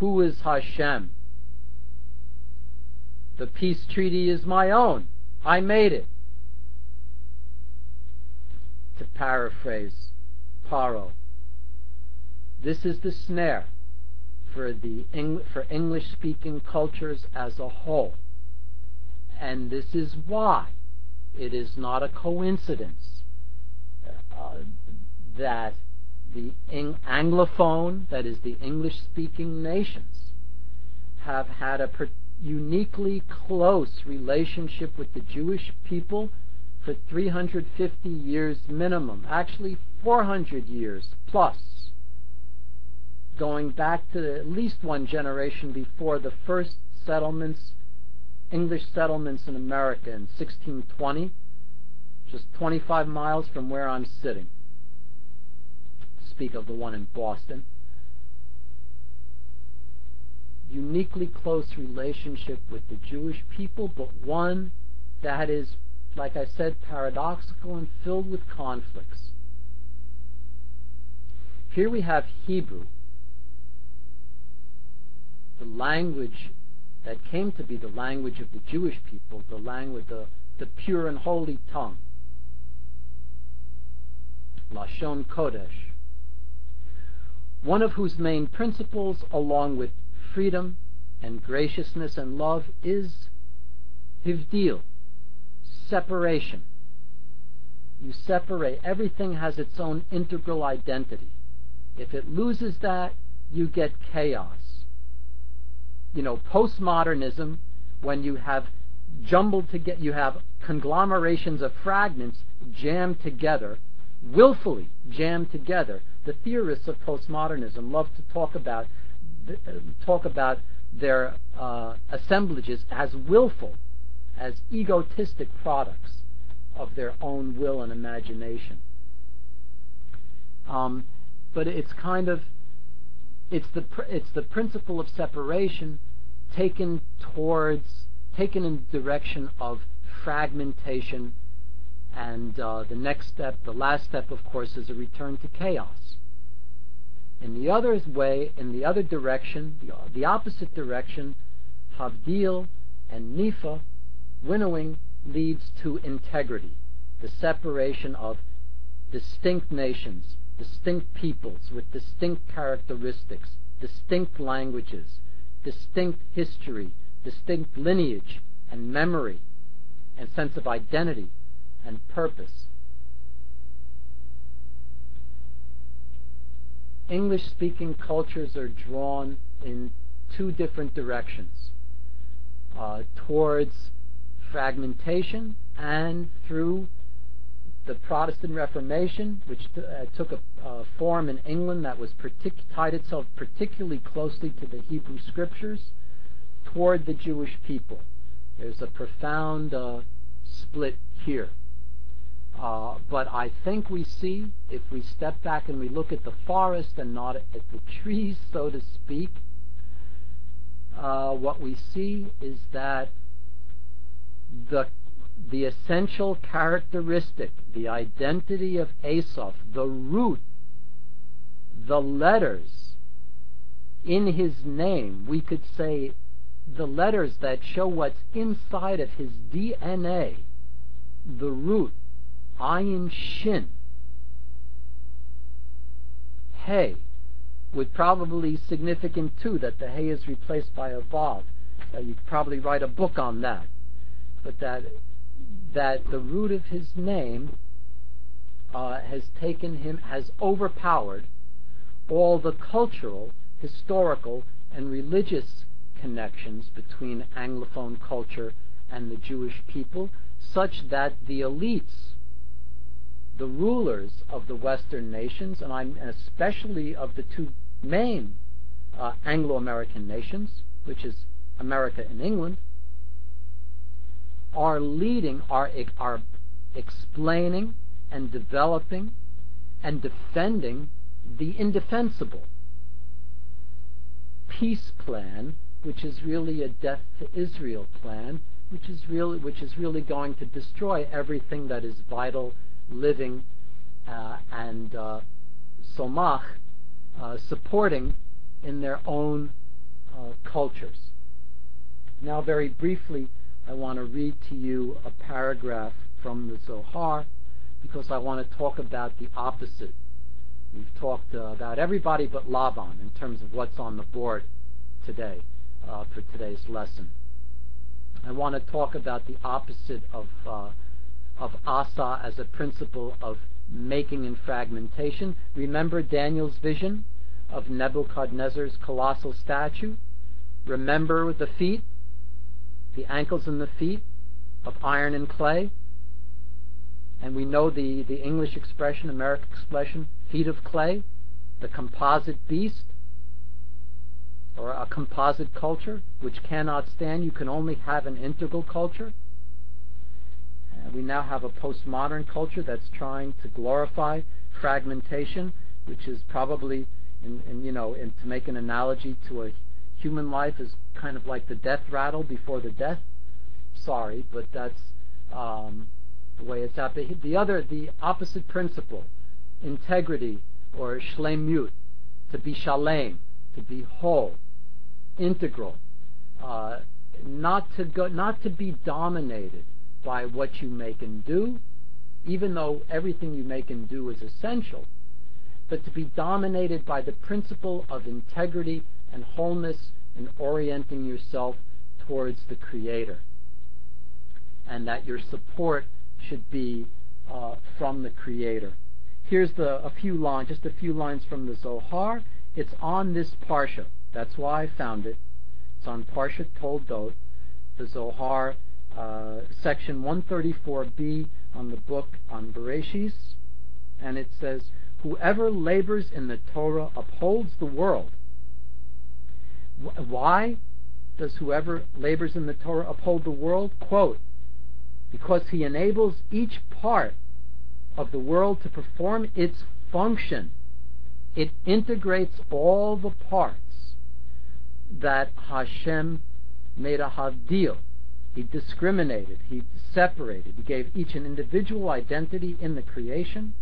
Who is Hashem? The peace treaty is my own. I made it. To paraphrase Paro, this is the snare for the for English speaking cultures as a whole. And this is why it is not a coincidence uh, that the Anglophone, that is, the English speaking nations, have had a uniquely close relationship with the Jewish people for 350 years minimum, actually 400 years plus, going back to at least one generation before the first settlements English settlements in America in 1620, just 25 miles from where I'm sitting. Speak of the one in Boston. Uniquely close relationship with the Jewish people, but one that is, like I said, paradoxical and filled with conflicts. Here we have Hebrew, the language that came to be the language of the Jewish people, the language, the, the pure and holy tongue. Lashon Kodesh, one of whose main principles, along with freedom and graciousness and love, is hivdil, separation. You separate. Everything has its own integral identity. If it loses that, you get chaos you know, postmodernism, when you have jumbled together, you have conglomerations of fragments jammed together, willfully jammed together. The theorists of postmodernism love to talk about talk about their uh, assemblages as willful, as egotistic products of their own will and imagination. Um, but it's kind of it's the it's the principle of separation taken towards taken in the direction of fragmentation and uh, the next step the last step of course is a return to chaos in the other way in the other direction the, the opposite direction havdil and nifa winnowing leads to integrity the separation of distinct nations distinct peoples with distinct characteristics, distinct languages, distinct history, distinct lineage and memory and sense of identity and purpose. English speaking cultures are drawn in two different directions uh, towards fragmentation and through the Protestant Reformation, which t- uh, took a form in England that was partic- tied itself particularly closely to the Hebrew Scriptures, toward the Jewish people. There's a profound uh, split here. Uh, but I think we see, if we step back and we look at the forest and not at the trees, so to speak, uh, what we see is that the the essential characteristic, the identity of Esav, the root, the letters in his name, we could say the letters that show what's inside of his DNA, the root, ayin shin, hey, would probably significant too that the hey is replaced by a vav. Uh, you could probably write a book on that. But that that the root of his name uh, has taken him, has overpowered all the cultural, historical, and religious connections between Anglophone culture and the Jewish people, such that the elites, the rulers of the Western nations, and I'm especially of the two main uh, Anglo-American nations, which is America and England, are leading, are, are explaining and developing and defending the indefensible peace plan, which is really a death to Israel plan, which is really which is really going to destroy everything that is vital, living, uh, and uh, somach, uh, supporting in their own uh, cultures. Now, very briefly, I want to read to you a paragraph from the Zohar because I want to talk about the opposite. We've talked uh, about everybody but Laban in terms of what's on the board today uh, for today's lesson. I want to talk about the opposite of of Asa as a principle of making and fragmentation. Remember Daniel's vision of Nebuchadnezzar's colossal statue? Remember the feet the ankles and the feet of iron and clay. And we know the, the English expression, American expression, feet of clay, the composite beast, or a composite culture, which cannot stand. You can only have an integral culture. We now have a postmodern culture that's trying to glorify fragmentation, which is probably, in, in you know, to make an analogy to a human life is kind of like the death rattle before the death. Sorry, but that's um, the way it's. The, the other, the opposite principle, integrity or shlemut, to be shalem, to be whole, integral, uh, not to go, not to be dominated by what you make and do, even though everything you make and do is essential, but to be dominated by the principle of integrity and wholeness and orienting yourself towards the Creator. And that your support should be uh, from the Creator. Here's the, a few lines, just a few lines from the Zohar. It's on this Parsha. That's why I found it. It's on Parsha Toldot, the Zohar, Uh, section 134b on the book on Bereshis. And it says, Whoever labors in the Torah upholds the world why does whoever labors in the Torah uphold the world? Quote, because he enables each part of the world to perform its function. It integrates all the parts that Hashem made a havdil. He discriminated, he separated, he gave each an individual identity in the creation,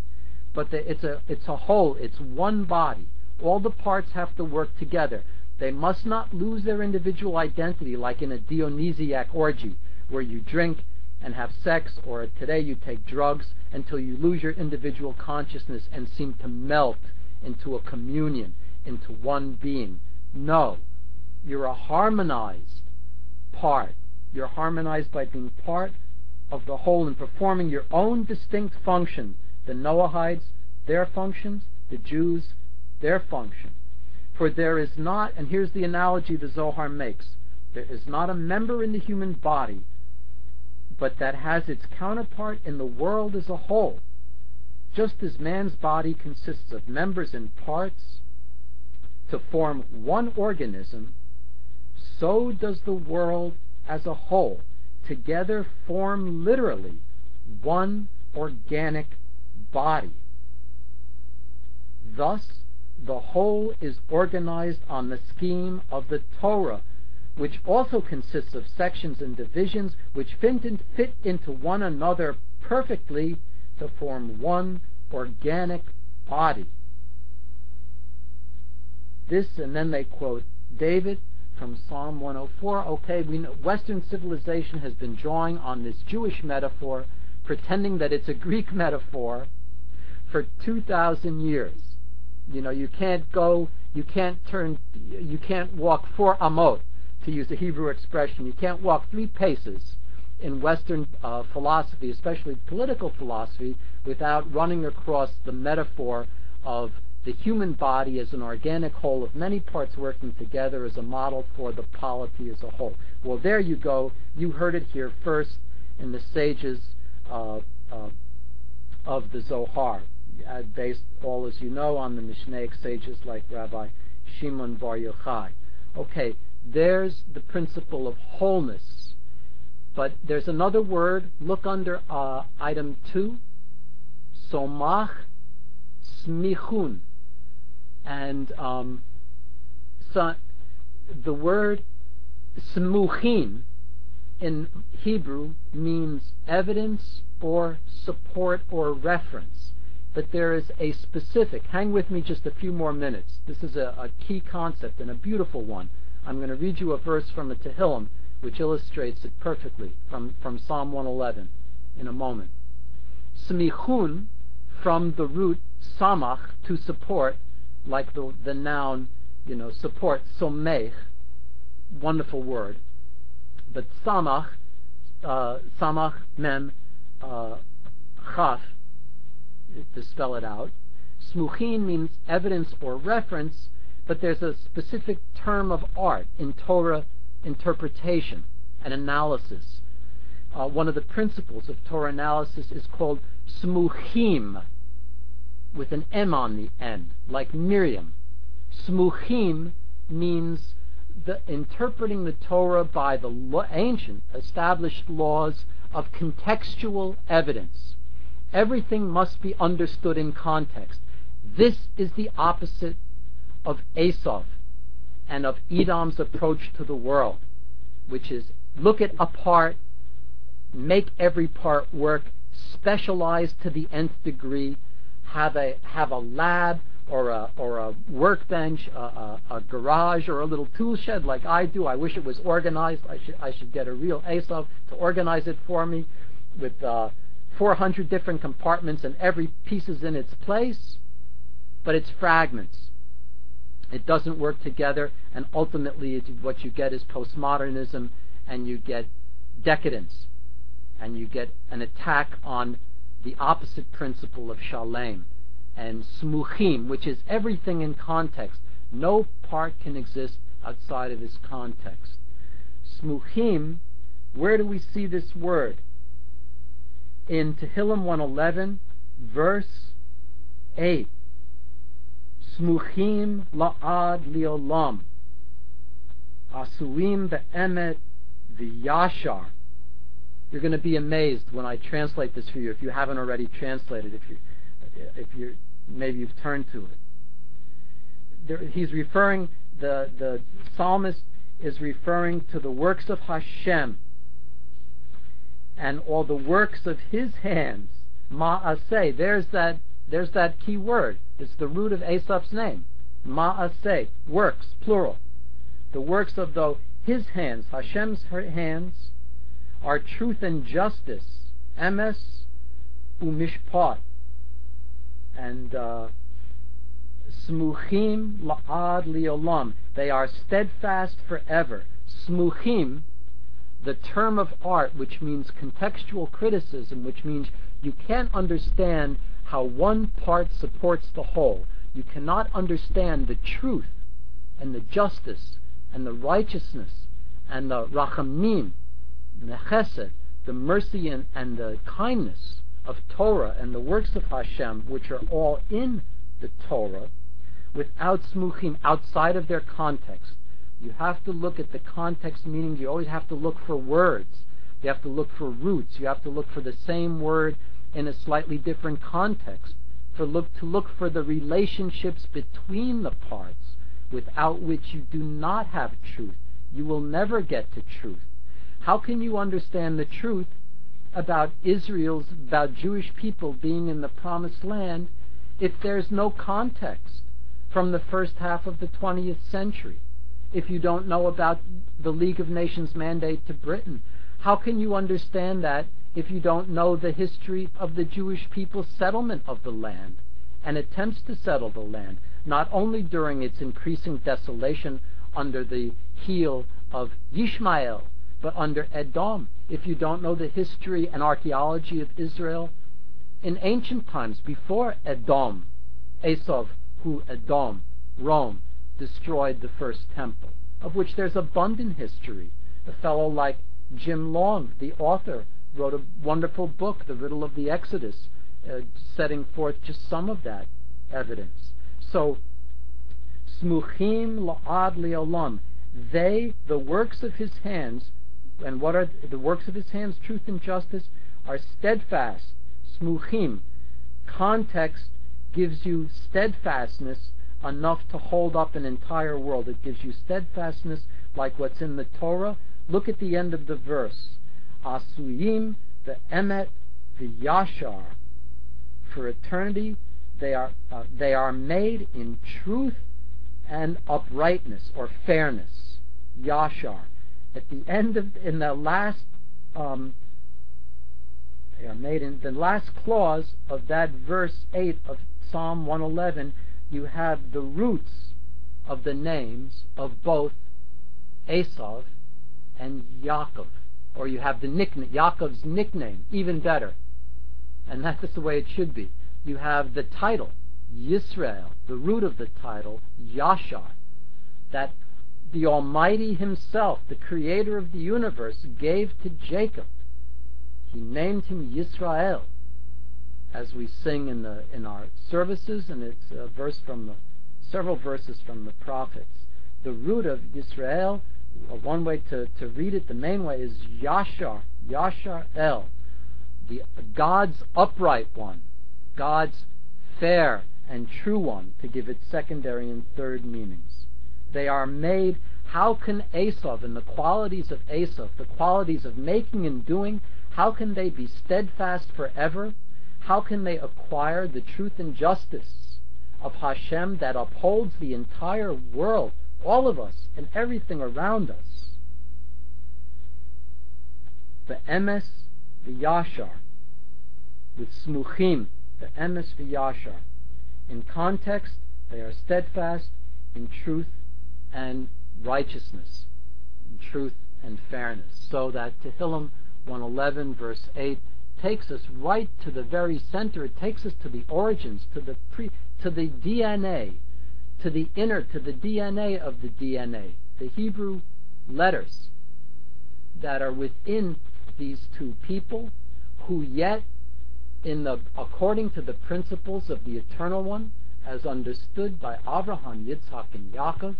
but the, it's a it's a whole, it's one body. All the parts have to work together. They must not lose their individual identity like in a Dionysiac orgy where you drink and have sex, or today you take drugs until you lose your individual consciousness and seem to melt into a communion, into one being. No. You're a harmonized part. You're harmonized by being part of the whole and performing your own distinct function. The Noahides, their functions, the Jews, their function. For there is not, and here's the analogy the Zohar makes, there is not a member in the human body, but that has its counterpart in the world as a whole. Just as man's body consists of members and parts to form one organism, so does the world as a whole together form literally one organic body. Thus, the whole is organized on the scheme of the Torah, which also consists of sections and divisions which fit, in, fit into one another perfectly to form one organic body. This, and then they quote David from Psalm 104. Okay, we know Western civilization has been drawing on this Jewish metaphor, pretending that it's a Greek metaphor for 2,000 years. You know, you can't go, you can't turn, you can't walk four amot, to use a Hebrew expression. You can't walk three paces in Western uh, philosophy, especially political philosophy, without running across the metaphor of the human body as an organic whole of many parts working together as a model for the polity as a whole. Well, there you go. You heard it here first in the sages uh, uh, of the Zohar, uh, based all, as you know, on the Mishnaic sages like Rabbi Shimon Bar Yochai. Okay, there's the principle of wholeness. But there's another word. Look under uh, item two. Somach smichun. And um, so the word smuchin in Hebrew means evidence or support or reference. But there is a specific, hang with me just a few more minutes. This is a, a key concept and a beautiful one. I'm going to read you a verse from the Tehillim which illustrates it perfectly from, from Psalm 111 in a moment. Smichun, from the root samach, to support, like the, the noun, you know, support, somech, wonderful word. But samach, uh, samach, mem, uh, chaf, to spell it out. Smuchin means evidence or reference, but there's a specific term of art in Torah interpretation and analysis. Uh, one of the principles of Torah analysis is called smuchim, with an M on the end, like Miriam. Smuchim means the interpreting the Torah by the lo- ancient established laws of contextual evidence. Everything must be understood in context. This is the opposite of Esav and of Edom's approach to the world, which is look at a part, make every part work, specialize to the nth degree, have a have a lab or a or a workbench, a, a, a garage or a little tool shed like I do. I wish it was organized. I should I should get a real Esav to organize it for me, with uh, 400 different compartments and every piece is in its place, but it's fragments. It doesn't work together, and ultimately what you get is postmodernism, and you get decadence, and you get an attack on the opposite principle of shalem and smuchim, which is everything in context. No part can exist outside of this context. Smuchim, where do we see this word? In Tehillim 111, verse 8 smuchim la'ad liolam, asuim be'emet v'yashar. You're going to be amazed when I translate this for you if you haven't already translated. If you, if you, maybe you've turned to it. There, he's referring the the psalmist is referring to the works of Hashem and all the works of His hands. Ma'aseh. There's that there's that key word. It's the root of Esav's name. Ma'aseh, works, plural. The works of the his hands, Hashem's hands, are truth and justice, emes umishpat, and uh, smuchim la'ad liolam. They are steadfast forever. Smuchim, the term of art, which means contextual criticism, which means you can't understand how one part supports the whole. You cannot understand the truth and the justice and the righteousness and the rachamim, the chesed, the mercy and, and the kindness of Torah and the works of Hashem, which are all in the Torah, without smuchim, outside of their context. You have to look at the context, meaning you always have to look for words. You have to look for roots. You have to look for the same word in a slightly different context, for look to look for the relationships between the parts without which you do not have truth. You will never get to truth. How can you understand the truth about Israel's, about Jewish people being in the promised land if there's no context from the first half of the 20th century? If you don't know about the League of Nations mandate to Britain, how can you understand that if you don't know the history of the Jewish people's settlement of the land and attempts to settle the land, not only during its increasing desolation under the heel of Yishmael, but under Edom. If you don't know the history and archaeology of Israel, in ancient times, before Edom, Esau, who Edom, Rome, destroyed the first temple, of which there's abundant history. A fellow like Jim Long, the author, wrote a wonderful book, The Riddle of the Exodus, uh, setting forth just some of that evidence. So, smuchim la'ad li'olam, they, the works of his hands, and what are the works of his hands, truth and justice, are steadfast, smuchim. Context gives you steadfastness enough to hold up an entire world. It gives you steadfastness like what's in the Torah. Look at the end of the verse asuyim the emet the yashar. For eternity, they are uh, they are made in truth and uprightness or fairness. Yashar. At the end of in the last um, they are made in the last clause of that verse eight of Psalm 111. You have the roots of the names of both Esav and Yaakov or you have the nickname, Yaakov's nickname, even better. And that's the way it should be. You have the title, Yisrael, the root of the title, Yashar, that the Almighty Himself, the Creator of the universe, gave to Jacob. He named him Yisrael, as we sing in the in our services, and it's a verse from the several verses from the prophets. The root of Yisrael uh, one way to, to read it, the main way is Yashar, Yashar El, the God's upright one, God's fair and true one, to give it secondary and third meanings. They are made. How can Esav and the qualities of Esav, the qualities of making and doing, how can they be steadfast forever? How can they acquire the truth and justice of Hashem that upholds the entire world all of us and everything around us. The emes v'yashar, with smuchim, the emes v'yashar. In context, they are steadfast in truth and righteousness, truth and fairness. So that Tehillim 111 verse 8 takes us right to the very center. It takes us to the origins, to the pre, to the DNA to the inner, to the DNA of the DNA, the Hebrew letters that are within these two people who yet in the according to the principles of the eternal one as understood by Avraham, Yitzhak, and Yaakov,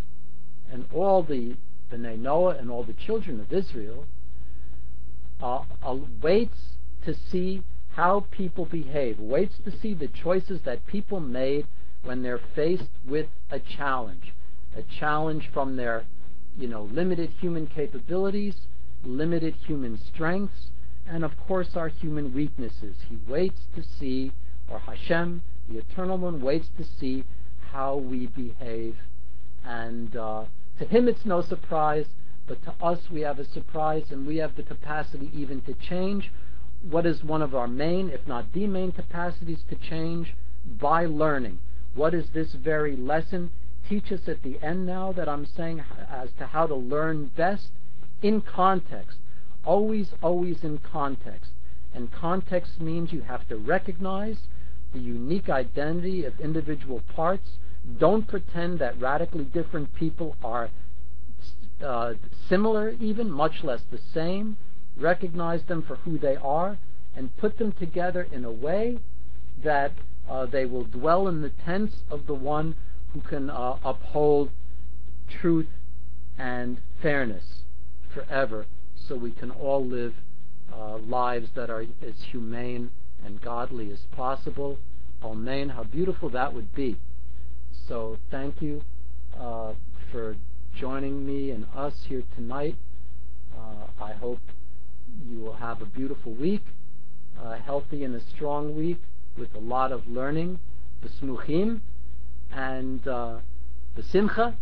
and all the Bnei Noah and all the children of Israel, uh, uh, waits to see how people behave, waits to see the choices that people made when they're faced with a challenge, a challenge from their, you know, limited human capabilities, limited human strengths, and of course our human weaknesses. He waits to see, or Hashem, the Eternal One, waits to see how we behave. And uh, to him it's no surprise, but to us we have a surprise, and we have the capacity even to change. What is one of our main, if not the main capacities to change? By learning. What does this very lesson teach us at the end now that I'm saying as to how to learn best? In context. Always, always in context. And context means you have to recognize the unique identity of individual parts. Don't pretend that radically different people are uh, similar, even, much less the same. Recognize them for who they are and put them together in a way that uh, they will dwell in the tents of the one who can uh, uphold truth and fairness forever, so we can all live uh, lives that are as humane and godly as possible. Amen. How beautiful that would be. So thank you uh, for joining me and us here tonight. Uh, I hope you will have a beautiful week, a healthy and a strong week with a lot of learning, besmuchim, and uh, besimcha,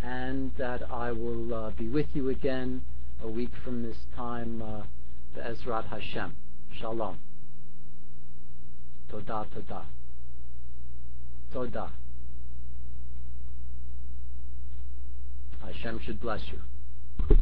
and that I will uh, be with you again a week from this time, uh, Be'ezrat Hashem. Shalom. Toda, toda. Toda. Hashem should bless you.